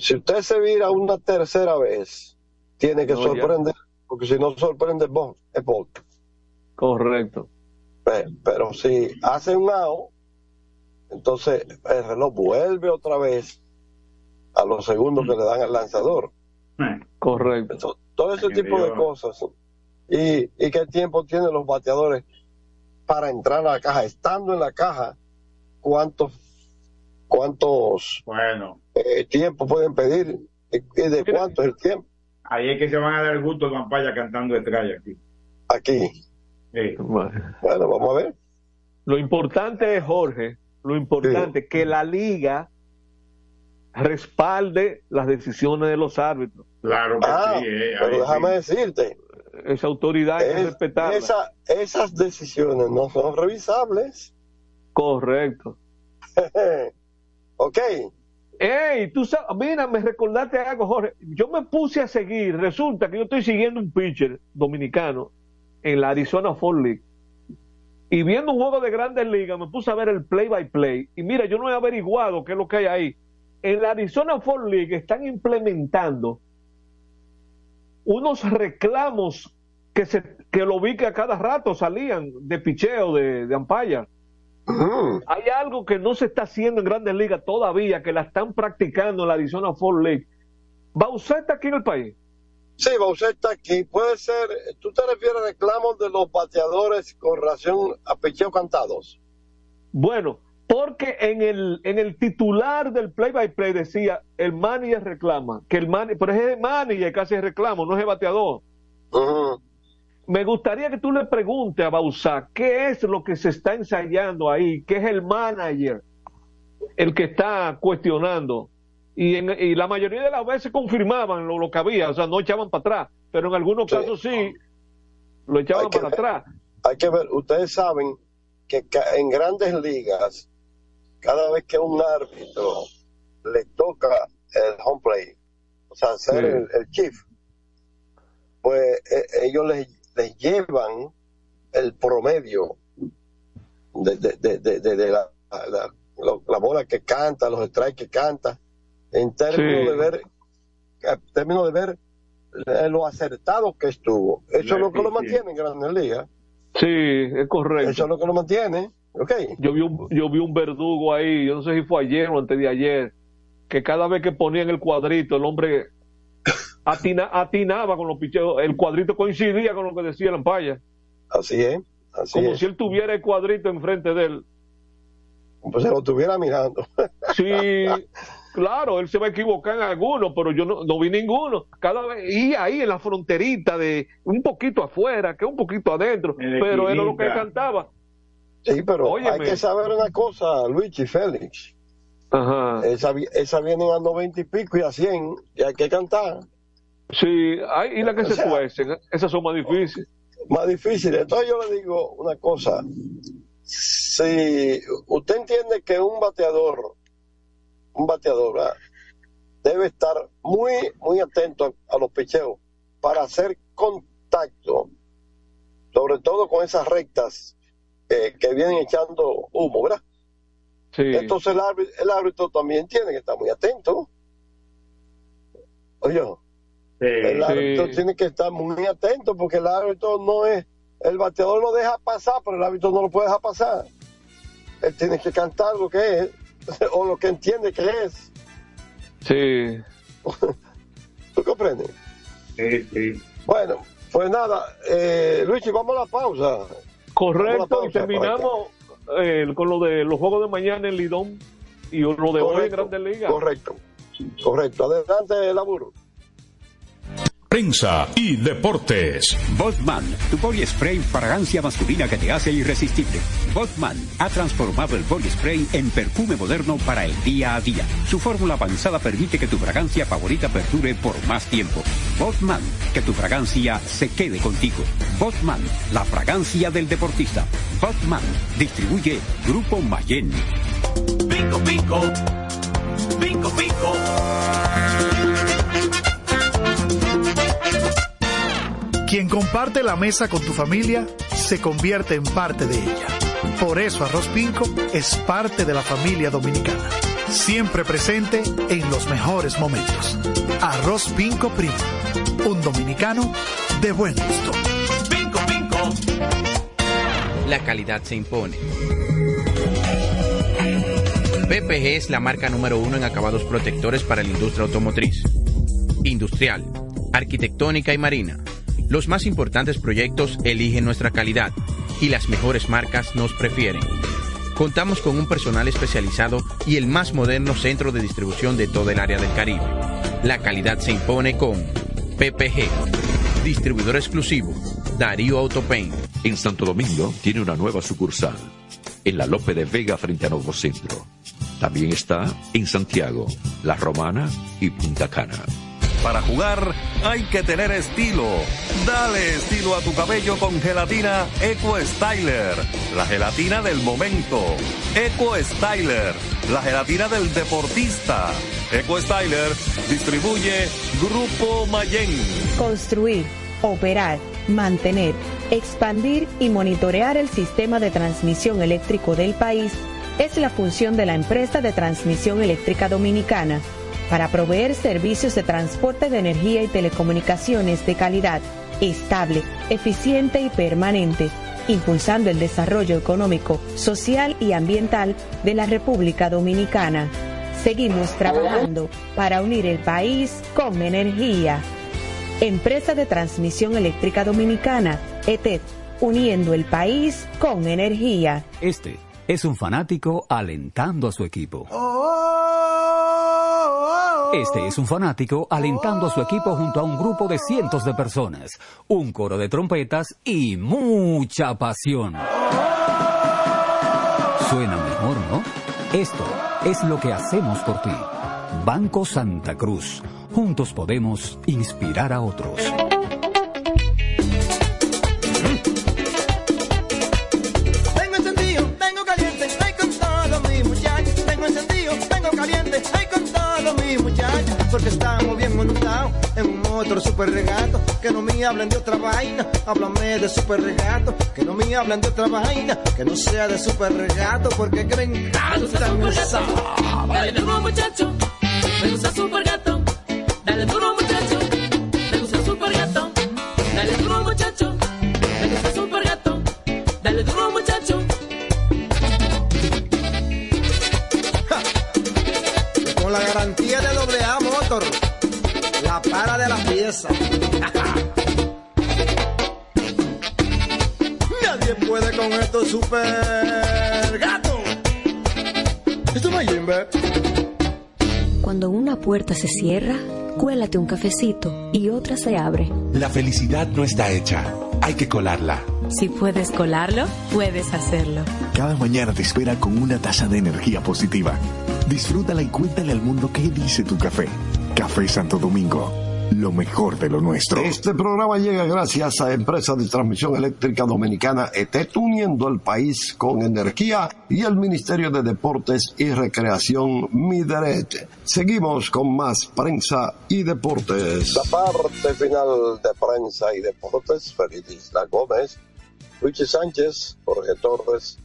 Si usted se vira una tercera vez, tiene que No, ya. sorprender, porque si no sorprende, es bol. Correcto. Pe- Pero si hace un out, entonces el reloj vuelve otra vez a los segundos que le dan al lanzador. Correcto. Entonces, todo ese Ay, tipo de cosas. Y, y qué tiempo tienen los bateadores para entrar a la caja. Estando en la caja, ¿cuántos, cuántos Bueno, eh, tiempos pueden pedir? ¿Y y de cuánto es el tiempo? ahí es que se van a dar gusto Van Paya cantando estrella aquí. Aquí. Sí. Bueno. Bueno, vamos a ver. Lo importante es, Jorge, lo importante que la liga respalde las decisiones de los árbitros. Claro que Ah, sí. eh, pero déjame sí. decirte, Esa autoridad hay que es- respetarla. esa- esas decisiones no son revisables. Correcto. ok. Ey, tú sabes, mira, me recordaste algo, Jorge. Yo me puse a seguir, resulta que yo estoy siguiendo un pitcher dominicano en la Arizona Fall League. Y viendo un juego de grandes ligas, me puse a ver el play by play. Y mira, yo no he averiguado qué es lo que hay ahí. En la Arizona Fall League están implementando unos reclamos que se que lo vi que a cada rato salían de picheo de, de ampalla. Hay algo que no se está haciendo en Grandes Ligas todavía, que la están practicando en la Arizona Fall League. ¿Bauset está aquí en el país? Sí, Bauset está aquí. Puede ser, ¿tú te refieres a reclamos de los bateadores con relación a picheo cantados? Bueno, porque en el, en el titular del play by play decía el manager reclama, que el manager, pero es el manager que hace el reclamo, no es el bateador. Me gustaría que tú le preguntes a Bausá qué es lo que se está ensayando ahí, qué es el manager el que está cuestionando. Y, en, y la mayoría de las veces confirmaban lo, lo que había, o sea, no echaban para atrás, pero en algunos casos sí lo echaban para atrás. Hay que ver, ustedes saben que en grandes ligas, cada vez que un árbitro le toca el home play, o sea, Sí. el, el chief, pues eh, ellos les, les llevan el promedio de, de, de, de- la, la, bola que canta, los strikes que canta, en términos Sí. de ver, en términos de ver lo acertado que estuvo. Eso es lo que lo mantiene en grandes ligas. Sí, es correcto. Eso es lo que lo mantiene. ¿Ok? Yo vi, un, yo vi un verdugo ahí, yo no sé si fue ayer o antes de ayer, que cada vez que ponían el cuadrito, el hombre atina, atinaba con los picheos, el cuadrito coincidía con lo que decía la ampalla. Así es, así Como es. si él tuviera el cuadrito enfrente de él. Pues se lo estuviera mirando. Sí, claro, él se va a equivocar en alguno, pero yo no, no vi ninguno. Cada vez, y ahí en la fronterita de un poquito afuera, que un poquito adentro, En pero era lo que cantaba. Sí, pero Óyeme. hay que saber una cosa, Luigi y Félix. Ajá. Esa, esa vienen a 90 y pico y a 100 y hay que cantar. Sí, hay, y la que O se sea, cuecen, esas son más difíciles. Más difícil. Entonces yo le digo una cosa. Si usted entiende que un bateador, un bateador, ¿verdad? debe estar muy, muy atento a, a los picheos para hacer contacto, sobre todo con esas rectas eh, que vienen echando humo, ¿verdad? Sí. Entonces el árbitro, el árbitro también tiene que estar muy atento. Oye, el árbitro Sí. tiene que estar muy atento porque el árbitro no es, el bateador lo deja pasar, pero el árbitro no lo puede dejar pasar. Él tiene que cantar lo que es, o lo que entiende que es. Sí. ¿Tú comprendes? Sí, sí. Bueno, pues nada, eh, Luigi, vamos a la pausa. Correcto, pausa, y terminamos eh, con lo de los juegos de mañana en Lidón y lo de hoy en Grandes Ligas. Correcto, correcto. Adelante, laburo. Prensa y deportes. Botman, tu body spray fragancia masculina que te hace irresistible. Botman ha transformado el body spray en perfume moderno para el día a día. Su fórmula avanzada permite que tu fragancia favorita perdure por más tiempo. Botman, que tu fragancia se quede contigo. Botman, la fragancia del deportista. Botman, distribuye Grupo Mayen. Bingo, bingo. Bingo, bingo. Quien comparte la mesa con tu familia se convierte en parte de ella. Por eso Arroz Pinco es parte de la familia dominicana. Siempre presente en los mejores momentos. Arroz Pinco Primo. Un dominicano de buen gusto. Bingo, bingo. La calidad se impone. PPG es la marca número uno en acabados protectores para la industria automotriz, industrial, arquitectónica y marina. Los más importantes proyectos eligen nuestra calidad y las mejores marcas nos prefieren. Contamos con un personal especializado y el más moderno centro de distribución de toda el área del Caribe. La calidad se impone con PPG, distribuidor exclusivo, Darío Autopain. En Santo Domingo tiene una nueva sucursal, en la Lope de Vega frente a Nuevo Centro. También está en Santiago, La Romana y Punta Cana. Para jugar hay que tener estilo. Dale estilo a tu cabello con gelatina Eco Styler, la gelatina del momento. Eco Styler, la gelatina del deportista. Eco Styler distribuye Grupo Mayen. Construir, operar, mantener, expandir y monitorear el sistema de transmisión eléctrico del país es la función de la empresa de transmisión eléctrica dominicana para proveer servicios de transporte de energía y telecomunicaciones de calidad, estable, eficiente y permanente, impulsando el desarrollo económico, social y ambiental de la República Dominicana. Seguimos trabajando para unir el país con energía. Empresa de Transmisión Eléctrica Dominicana, ETED, uniendo el país con energía. Este es un fanático alentando a su equipo. Este es un fanático alentando a su equipo junto a un grupo de cientos de personas, un coro de trompetas y mucha pasión. Suena mejor, ¿no? Esto es lo que hacemos por ti. Banco Santa Cruz. Juntos podemos inspirar a otros. Tengo encendido, tengo caliente, ay con todos mis muchachos. Porque estamos bien montados en un otro super regato. Que no me hablen de otra vaina, háblame de super regato. Que no me hablen de otra vaina, que no sea de super regato. Porque que me encanta esa Dale duro muchacho, me gusta super gato. Dale duro muchacho, me gusta super gato. Dale duro muchacho, me gusta super gato. Dale duro muchacho. Con la garantía belleza. Nadie puede con estos super gato. Esto. Cuando una puerta se cierra, cuélate un cafecito y otra se abre. La felicidad no está hecha, hay que colarla. Si puedes colarlo, puedes hacerlo. Cada mañana te espera con una taza de energía positiva. Disfrútala y cuéntale al mundo qué dice tu café. Café Santo Domingo, lo mejor de lo nuestro. Este programa llega gracias a Empresa de Transmisión Eléctrica Dominicana ET, uniendo al país con energía y el Ministerio de Deportes y Recreación Mideret. Seguimos con más prensa y deportes. La parte final de prensa y deportes, Feliz Isla Gómez, Luigi Sánchez, Jorge Torres,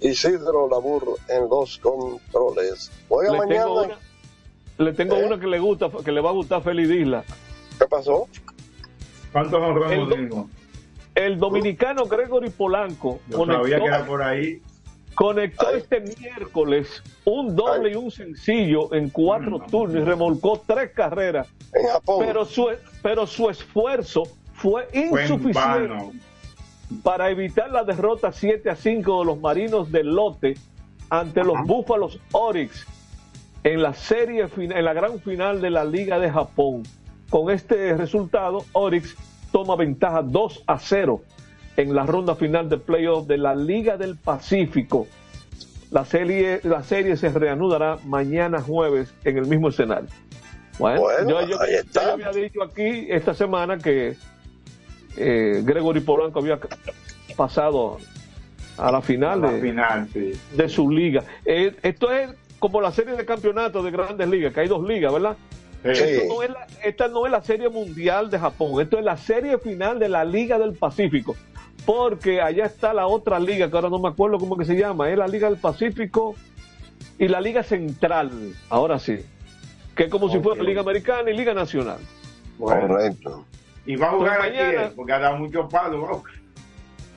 Isidro Labur en los controles. Juega Le mañana. tengo, una, le tengo ¿Eh? una que le gusta, que le va a gustar a Feliz Isla. ¿Qué pasó? ¿Cuántos honrones El do- tengo? El dominicano Gregory Polanco Yo sabía conectó, que era por ahí. conectó este miércoles un doble y un sencillo en cuatro turnos y remolcó tres carreras. En Japón. Pero su, pero su esfuerzo fue Fue en insuficiente vano. Para evitar la derrota 7 a 5 de los marinos del lote ante los Búfalos Oryx en la serie en la gran final de la Liga de Japón. Con este resultado, Oryx toma ventaja 2 a 0 en la ronda final de playoff de la Liga del Pacífico. La serie, la serie se reanudará mañana jueves en el mismo escenario. Bueno, yo había dicho aquí esta semana que eh, Gregory Polanco había pasado a la final, La de, final, sí. de su liga. Eh, esto es como la serie de campeonatos de grandes ligas, que hay dos ligas, ¿verdad? Sí. Esto no es la- esta no es la serie mundial de Japón, esto es la serie final de la Liga del Pacífico, porque allá está la otra liga, que ahora no me acuerdo cómo que se llama, es la Liga del Pacífico y la Liga Central, ahora sí, que es como si fuera. Liga Americana y Liga Nacional. Correcto. Y va a jugar Pues aquí, mañana- eh, porque ha dado mucho palo. ¿no?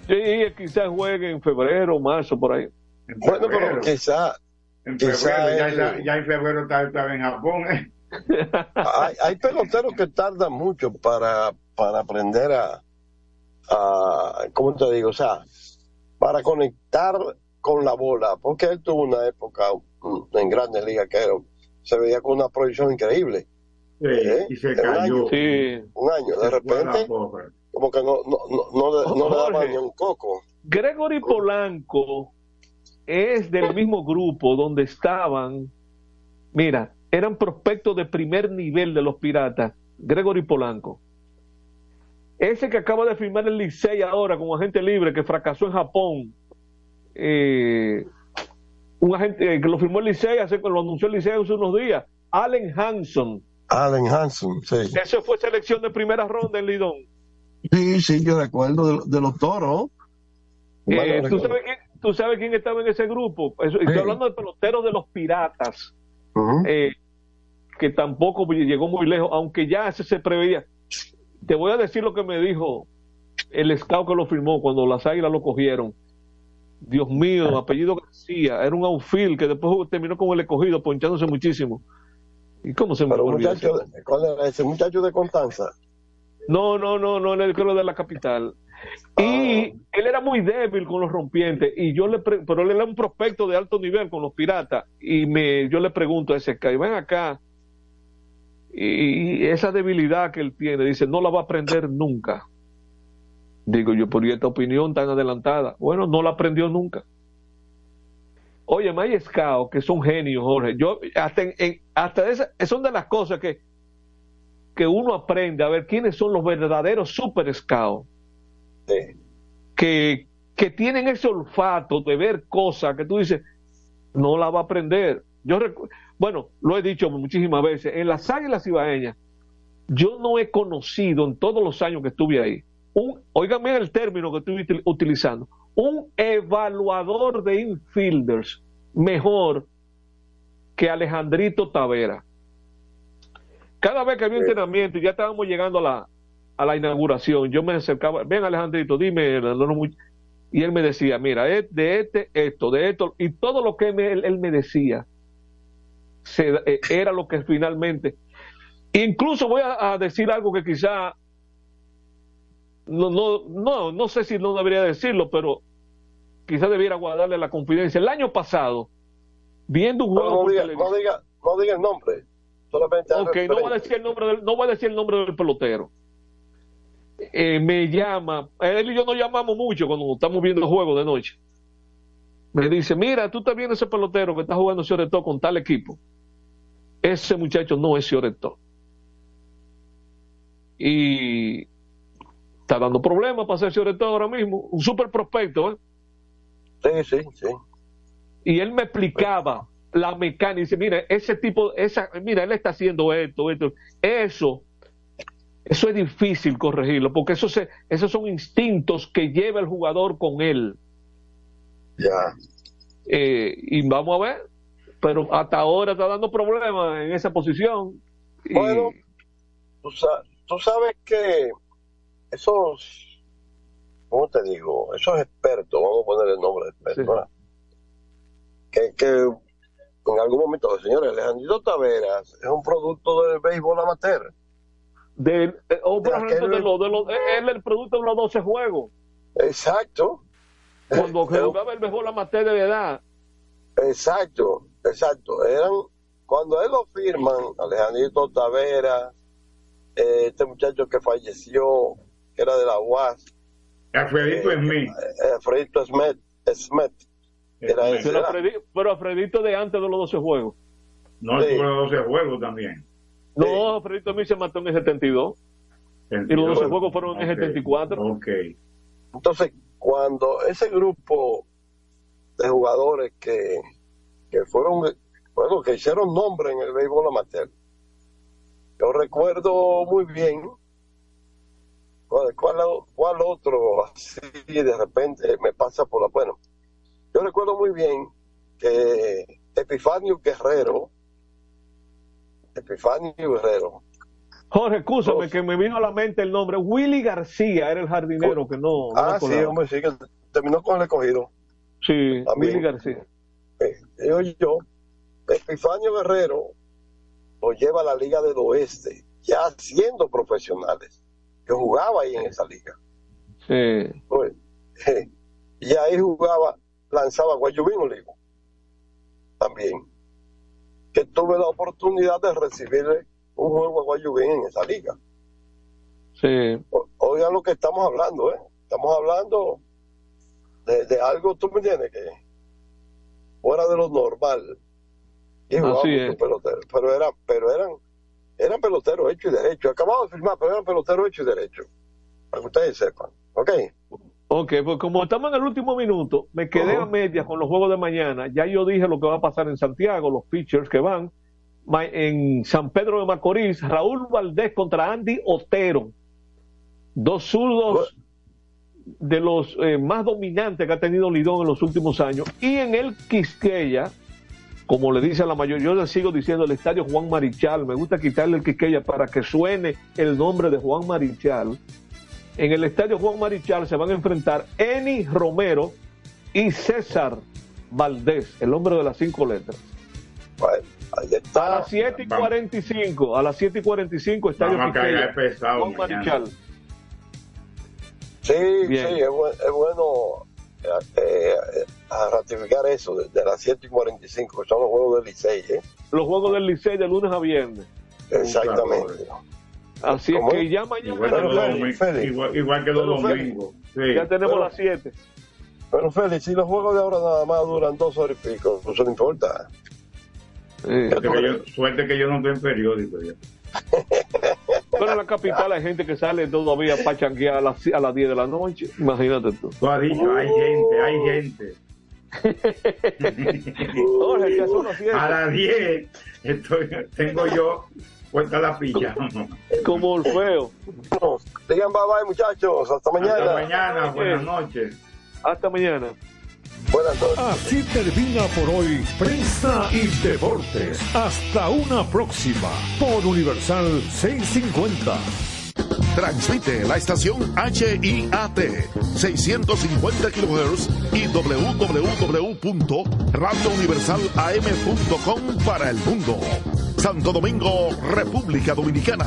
Sí, quizás juegue en febrero, marzo, por ahí. En Bueno, pero febrero. quizá En quizá febrero, ya- ya en febrero está, está en Japón. ¿eh? hay, hay peloteros que tardan mucho para, para aprender a, a, ¿cómo te digo? O sea, para conectar con la bola, porque él tuvo una época mm, en grandes ligas que era- se veía con una proyección increíble. Sí, ¿Eh? y se Un cayó. año, Sí. un año, de repente, como que no, no, no, no, le- daban ni un coco. Gregory Polanco es del mismo grupo donde estaban, mira, eran prospectos de primer nivel de los piratas. Gregory Polanco. Ese que acaba de firmar el Licey ahora como agente libre que fracasó en Japón. eh, un agente eh, que lo firmó el Licey, hace, lo anunció el Licey hace unos días. Allen Hanson. Allen Hanson, sí. Ese fue selección de primera ronda en Lidón. Sí, sí, yo recuerdo de, de los toros. Eh, ¿tú, sabes quién, tú sabes quién estaba en ese grupo? Eso- estoy Sí. hablando de peloteros de los piratas, eh, que tampoco llegó muy lejos, aunque ya ese se preveía. Te voy a decir lo que me dijo el scout que lo firmó cuando las águilas lo cogieron. Dios mío, apellido García, era un outfield que después terminó con el escogido, ponchándose muchísimo. ¿Y cómo se me Pero olvidó muchacho, ¿cuál era ese muchacho de Constanza? No, no, no, no, en el creo de la capital. Y él era muy débil con los rompientes y yo le pre- pero él era un prospecto de alto nivel con los piratas y me yo le pregunto a ese ven acá y, y esa debilidad que él tiene, dice, no la va a aprender nunca. Digo yo, por esta opinión tan adelantada. Bueno, no la aprendió nunca. Oye, hay scouts que son genios, Jorge. Yo hasta en- en- hasta esa, son de las cosas que que uno aprende a ver quiénes son los verdaderos super scouts que, que tienen ese olfato de ver cosas que tú dices, no la va a aprender. Yo bueno, lo he dicho muchísimas veces, en las águilas ibaeñas, yo no he conocido en todos los años que estuve ahí, un, óigame el término que estoy util- utilizando, un evaluador de infielders mejor que Alejandrito Tavera. Cada vez que había entrenamiento y ya estábamos llegando a la, a la inauguración, yo me acercaba, ven Alejandrito, dime, no, no, muy-". y él me decía, mira, es de este, esto, de esto, y todo lo que me- él, él me decía se- eh, era lo que finalmente, Incluso voy a, a decir algo que quizá no, no, no, no sé si no debería decirlo, pero quizá debiera guardarle la confidencia. El año pasado, viendo un juego no diga, no, diga, no diga el nombre. Solamente Ok, no voy a decir el nombre del, no voy a decir el nombre del pelotero. Eh, me llama, él y yo nos llamamos mucho cuando estamos viendo el juego de noche. Me dice, mira, tú estás viendo ese pelotero que está jugando Cioretó con tal equipo. Ese muchacho no es Cioretó. Y está dando problemas para ser Cioretó ahora mismo. Un super prospecto, ¿eh? Sí, sí, sí. y él me explicaba la mecánica, y dice, mira, ese tipo, esa, mira, él está haciendo esto, esto, eso, eso es difícil corregirlo, porque eso se, esos son instintos que lleva el jugador con él. Ya. Eh, y vamos a ver, pero hasta ahora está dando problemas en esa posición. Y- Bueno, tú, sa- tú sabes que esos, ¿cómo te digo? Esos expertos, vamos a poner el nombre de expertos, que, que en algún momento, señores, Alejandro Taveras es un producto del béisbol amateur. del, eh, o por De ejemplo, aquel- de los- de los- él es el producto de los 12 juegos. Exacto. Cuando Eh, jugaba el béisbol amateur de edad. Exacto, exacto. Eran, cuando él lo firman, Alejandrito Taveras, eh, este muchacho que falleció, que era de la UAS, Alfredito eh, Smith. eh, Alfredito Smith, Smith, era ese, Pero, era- Alfredi- pero Alfredito de antes de los 12 juegos. No, Sí. tuvo 12 juegos también. No, Alfredito a mí se mató en el 72. Y los 12 juegos fueron en el 74. Ok. Entonces, cuando ese grupo de jugadores que, que fueron, bueno, que hicieron nombre en el béisbol amateur, yo recuerdo muy bien cuál, otro así de repente me pasa por la bueno. Yo recuerdo muy bien que Epifanio Guerrero, Epifanio Guerrero, Jorge, escúchame que me vino a la mente el nombre. Willy García era el jardinero que no. ah, sí, hombre, sí, que terminó con el escogido. Sí. Willy García. Eh, digo yo, Epifanio Guerrero lo lleva a la Liga del Oeste, ya siendo profesionales. Yo jugaba ahí en esa liga. Sí. Pues, y ahí jugaba, lanzaba Guayubín Olivo. También. Que tuve la oportunidad de recibirle un juego a Guayubín en esa liga. Sí. O- Oigan lo que estamos hablando, ¿eh? Estamos hablando de, de algo, tú me entiendes, que fuera de lo normal. Y jugaba Así es. pelotero, pero, era, pero eran, eran peloteros hechos y derechos. Acabado de firmar, pero eran peloteros hechos y derechos. Para que ustedes sepan. ¿Ok? Ok, pues como estamos en el último minuto, me quedé a medias con los juegos de mañana. Ya yo dije lo que va a pasar en Santiago, los pitchers que van. En San Pedro de Macorís, Raúl Valdés contra Andy Otero. Dos zurdos de los eh, más dominantes que ha tenido Lidón en los últimos años. Y en el Quisqueya, como le dice a la mayoría, yo le sigo diciendo el estadio Juan Marichal. Me gusta quitarle el Quisqueya para que suene el nombre de Juan Marichal. En el estadio Juan Marichal se van a enfrentar Eni Romero y César Valdés, el hombre de las cinco letras. Bueno, ahí está. A las 7 y 45, a las 7 y 45, estadio Vamos a Quisqueya, caer pesado Juan mañana. Marichal. Sí, Bien. sí, es bueno eh, eh, a ratificar eso de, de las 7 y 45, que son los juegos del Licey, ¿eh? Los juegos del Licey de lunes a viernes. Exactamente. Así es que ya mañana Igual que los Félix, domingos. Félix. Igual, igual que los Pero, Félix. domingos. Sí. ya tenemos Pero- las 7. Pero Félix, si los juegos de ahora nada más duran dos horas y pico, no se le importa. Suerte que, yo, suerte que yo no estoy en periódico. ya. Pero en la capital hay gente que sale todavía para chanquear a las, a las 10 de la noche. Imagínate tú. Tú has dicho, hay gente, hay gente. Jorge, ya son las 7. A las 10 estoy, tengo yo puesta la pijama. Como Orfeo. Bueno, digan bye bye, muchachos. Hasta mañana. Hasta mañana, buenas noches. Hasta mañana. Buenas noches. Así termina por hoy Prensa y Deportes. Hasta una próxima por Universal 650. Transmite la estación HIAT 650 kHz y www.radiouniversalam.com para el mundo. Santo Domingo, República Dominicana.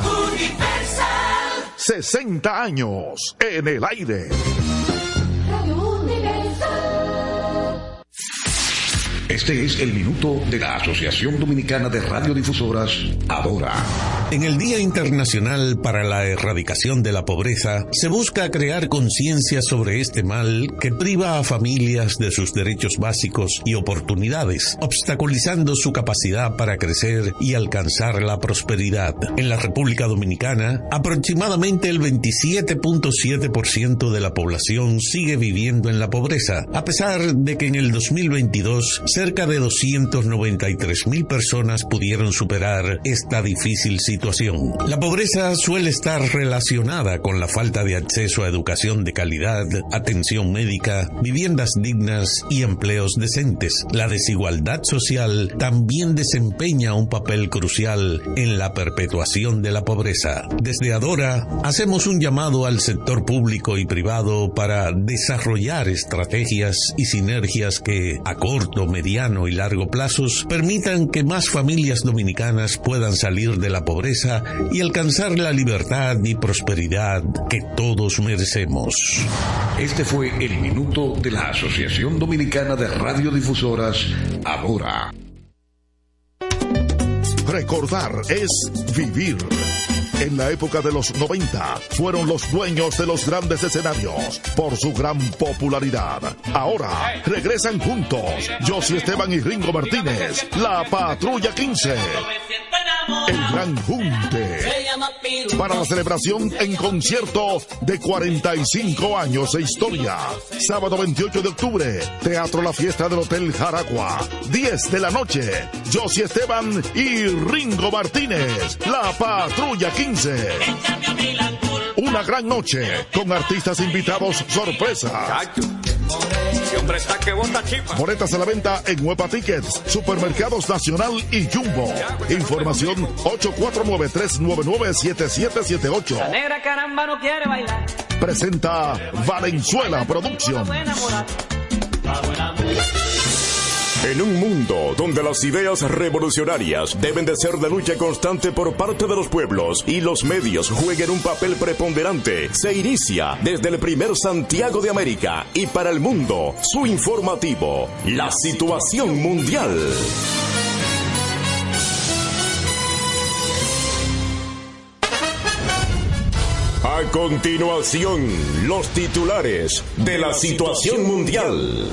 60 años en el aire. Este es el minuto de la Asociación Dominicana de Radiodifusoras, Adora. En el Día Internacional para la Erradicación de la Pobreza, se busca crear conciencia sobre este mal que priva a familias de sus derechos básicos y oportunidades, obstaculizando su capacidad para crecer y alcanzar la prosperidad. En la República Dominicana, aproximadamente el 27.7% de la población sigue viviendo en la pobreza, a pesar de que en el 2022 cerca de 293 mil personas pudieron superar esta difícil situación. La pobreza suele estar relacionada con la falta de acceso a educación de calidad, atención médica, viviendas dignas y empleos decentes. La desigualdad social también desempeña un papel crucial en la perpetuación de la pobreza. Desde Adora hacemos un llamado al sector público y privado para desarrollar estrategias y sinergias que a corto, mediano y largo plazos permitan que más familias dominicanas puedan salir de la pobreza y alcanzar la libertad y prosperidad que todos merecemos. Este fue el minuto de la Asociación Dominicana de Radiodifusoras, Adora. Recordar es vivir. En la época de los 90 fueron los dueños de los grandes escenarios por su gran popularidad. Ahora regresan juntos Josie Esteban y Ringo Martínez, la Patrulla 15. El Gran Junte. Para la celebración en concierto de 45 años de historia. Sábado 28 de octubre, Teatro La Fiesta del Hotel Jaragua. 10 de la noche, Josie Esteban y Ringo Martínez, la Patrulla 15. Una gran noche con artistas invitados sorpresa. Boletas a la venta en Huepa Tickets, Supermercados Nacional y Jumbo. Información 849-399-7778. La negra caramba no quiere bailar. Presenta Valenzuela Productions. En un mundo donde las ideas revolucionarias deben de ser de lucha constante por parte de los pueblos y los medios jueguen un papel preponderante, se inicia desde el primer Santiago de América y para el mundo su informativo, la situación mundial. A continuación, los titulares de la situación mundial.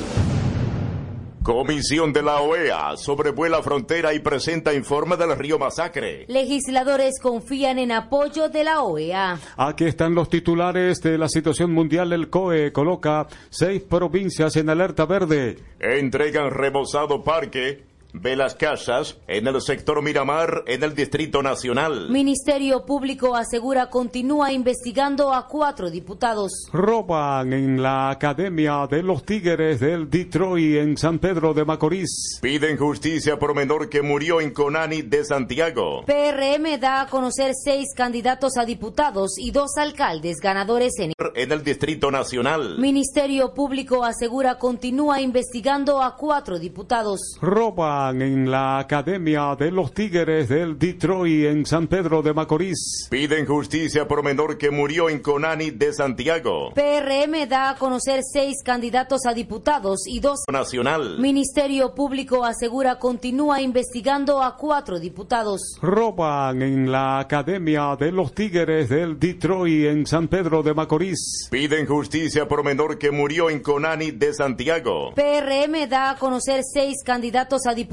Comisión de la OEA sobrevuela frontera y presenta informe del río Masacre. Legisladores confían en apoyo de la OEA. Aquí están los titulares de la situación mundial. El COE coloca seis provincias en alerta verde. Entregan remozado parque ve las casas en el sector Miramar en el Distrito Nacional. Ministerio Público asegura continúa investigando a cuatro diputados. Roban en la Academia de los Tigres del Detroit en San Pedro de Macorís. Piden justicia por menor que murió en Conani de Santiago. PRM da a conocer seis candidatos a diputados y dos alcaldes ganadores en en el Distrito Nacional. Ministerio Público asegura continúa investigando a cuatro diputados. Roban en la Academia de los Tigres del Detroit en San Pedro de Macorís. Piden justicia por menor que murió en Conani de Santiago. PRM da a conocer seis candidatos a diputados y dos Nacional. Ministerio Público asegura continúa investigando a cuatro diputados. Roban en la Academia de los Tigres del Detroit en San Pedro de Macorís. Piden justicia por menor que murió en Conani de Santiago. PRM da a conocer seis candidatos a diputados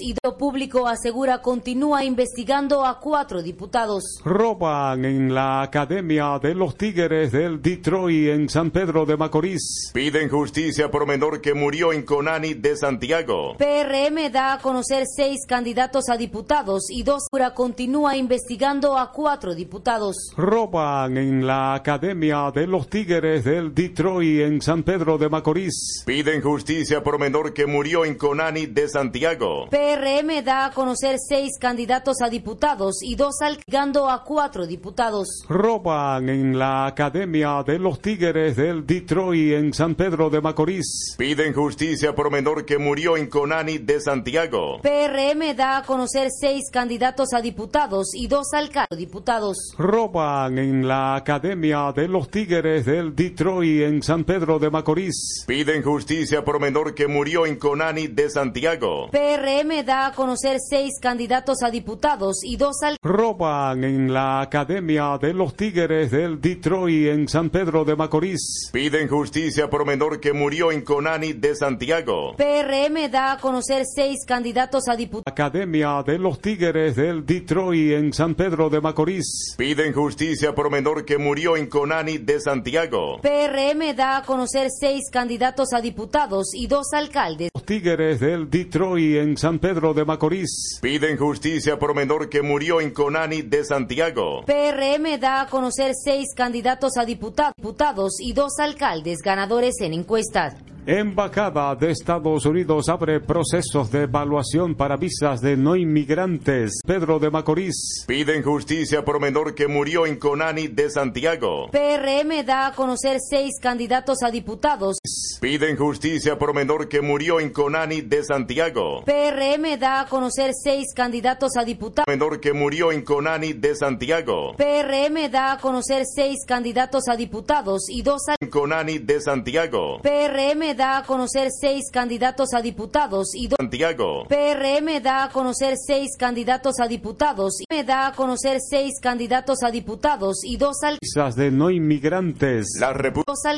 y do público asegura continúa investigando a cuatro diputados. Roban en la Academia de los Tigres del Detroit en San Pedro de Macorís. Piden justicia por menor que murió en Conani de Santiago. PRM da a conocer seis candidatos a diputados y dos continúa investigando a cuatro diputados. Roban en la Academia de los Tigres del Detroit en San Pedro de Macorís. Piden justicia por menor que murió en Conani de Santiago. Santiago. PRM da a conocer seis candidatos a diputados y dos alcando a cuatro diputados. Roban en la Academia de los Tigres del Detroit en San Pedro de Macorís. Piden justicia por menor que murió en Conani de Santiago. PRM da a conocer seis candidatos a diputados y dos alcaldes diputados. Roban en la Academia de los Tigres del Detroit en San Pedro de Macorís. Piden justicia por menor que murió en Conani de Santiago. PRM da a conocer seis candidatos a diputados y dos alcaldes. Roban en la Academia de los Tigres del Detroit en San Pedro de Macorís. Piden justicia por menor que murió en Conani de Santiago. PRM da a conocer seis candidatos a diputados. Academia de los Tigres del Detroit en San Pedro de Macorís. Piden justicia por menor que murió en Conani de Santiago. PRM da a conocer seis candidatos a diputados y dos alcaldes. Los Tigres del Detroit en San Pedro de Macorís. Piden justicia por menor que murió en Conani de Santiago. PRM da a conocer seis candidatos a diputados diputados y dos alcaldes ganadores en encuestas. Embajada de Estados Unidos abre procesos de evaluación para visas de no inmigrantes. Pedro de Macorís. Piden justicia por menor que murió en Conani de Santiago. PRM da a conocer seis candidatos a diputados. Piden justicia por menor que murió en Conani de Santiago. PRM da a conocer seis candidatos a diputados. Menor que murió en Conani de Santiago. PRM da a conocer seis candidatos a diputados y dos al... Conani de Santiago. PRM da a conocer seis candidatos a diputados y dos... Santiago. PRM da a conocer seis candidatos a diputados y me da a conocer seis candidatos a diputados y dos al... De no inmigrantes. La República.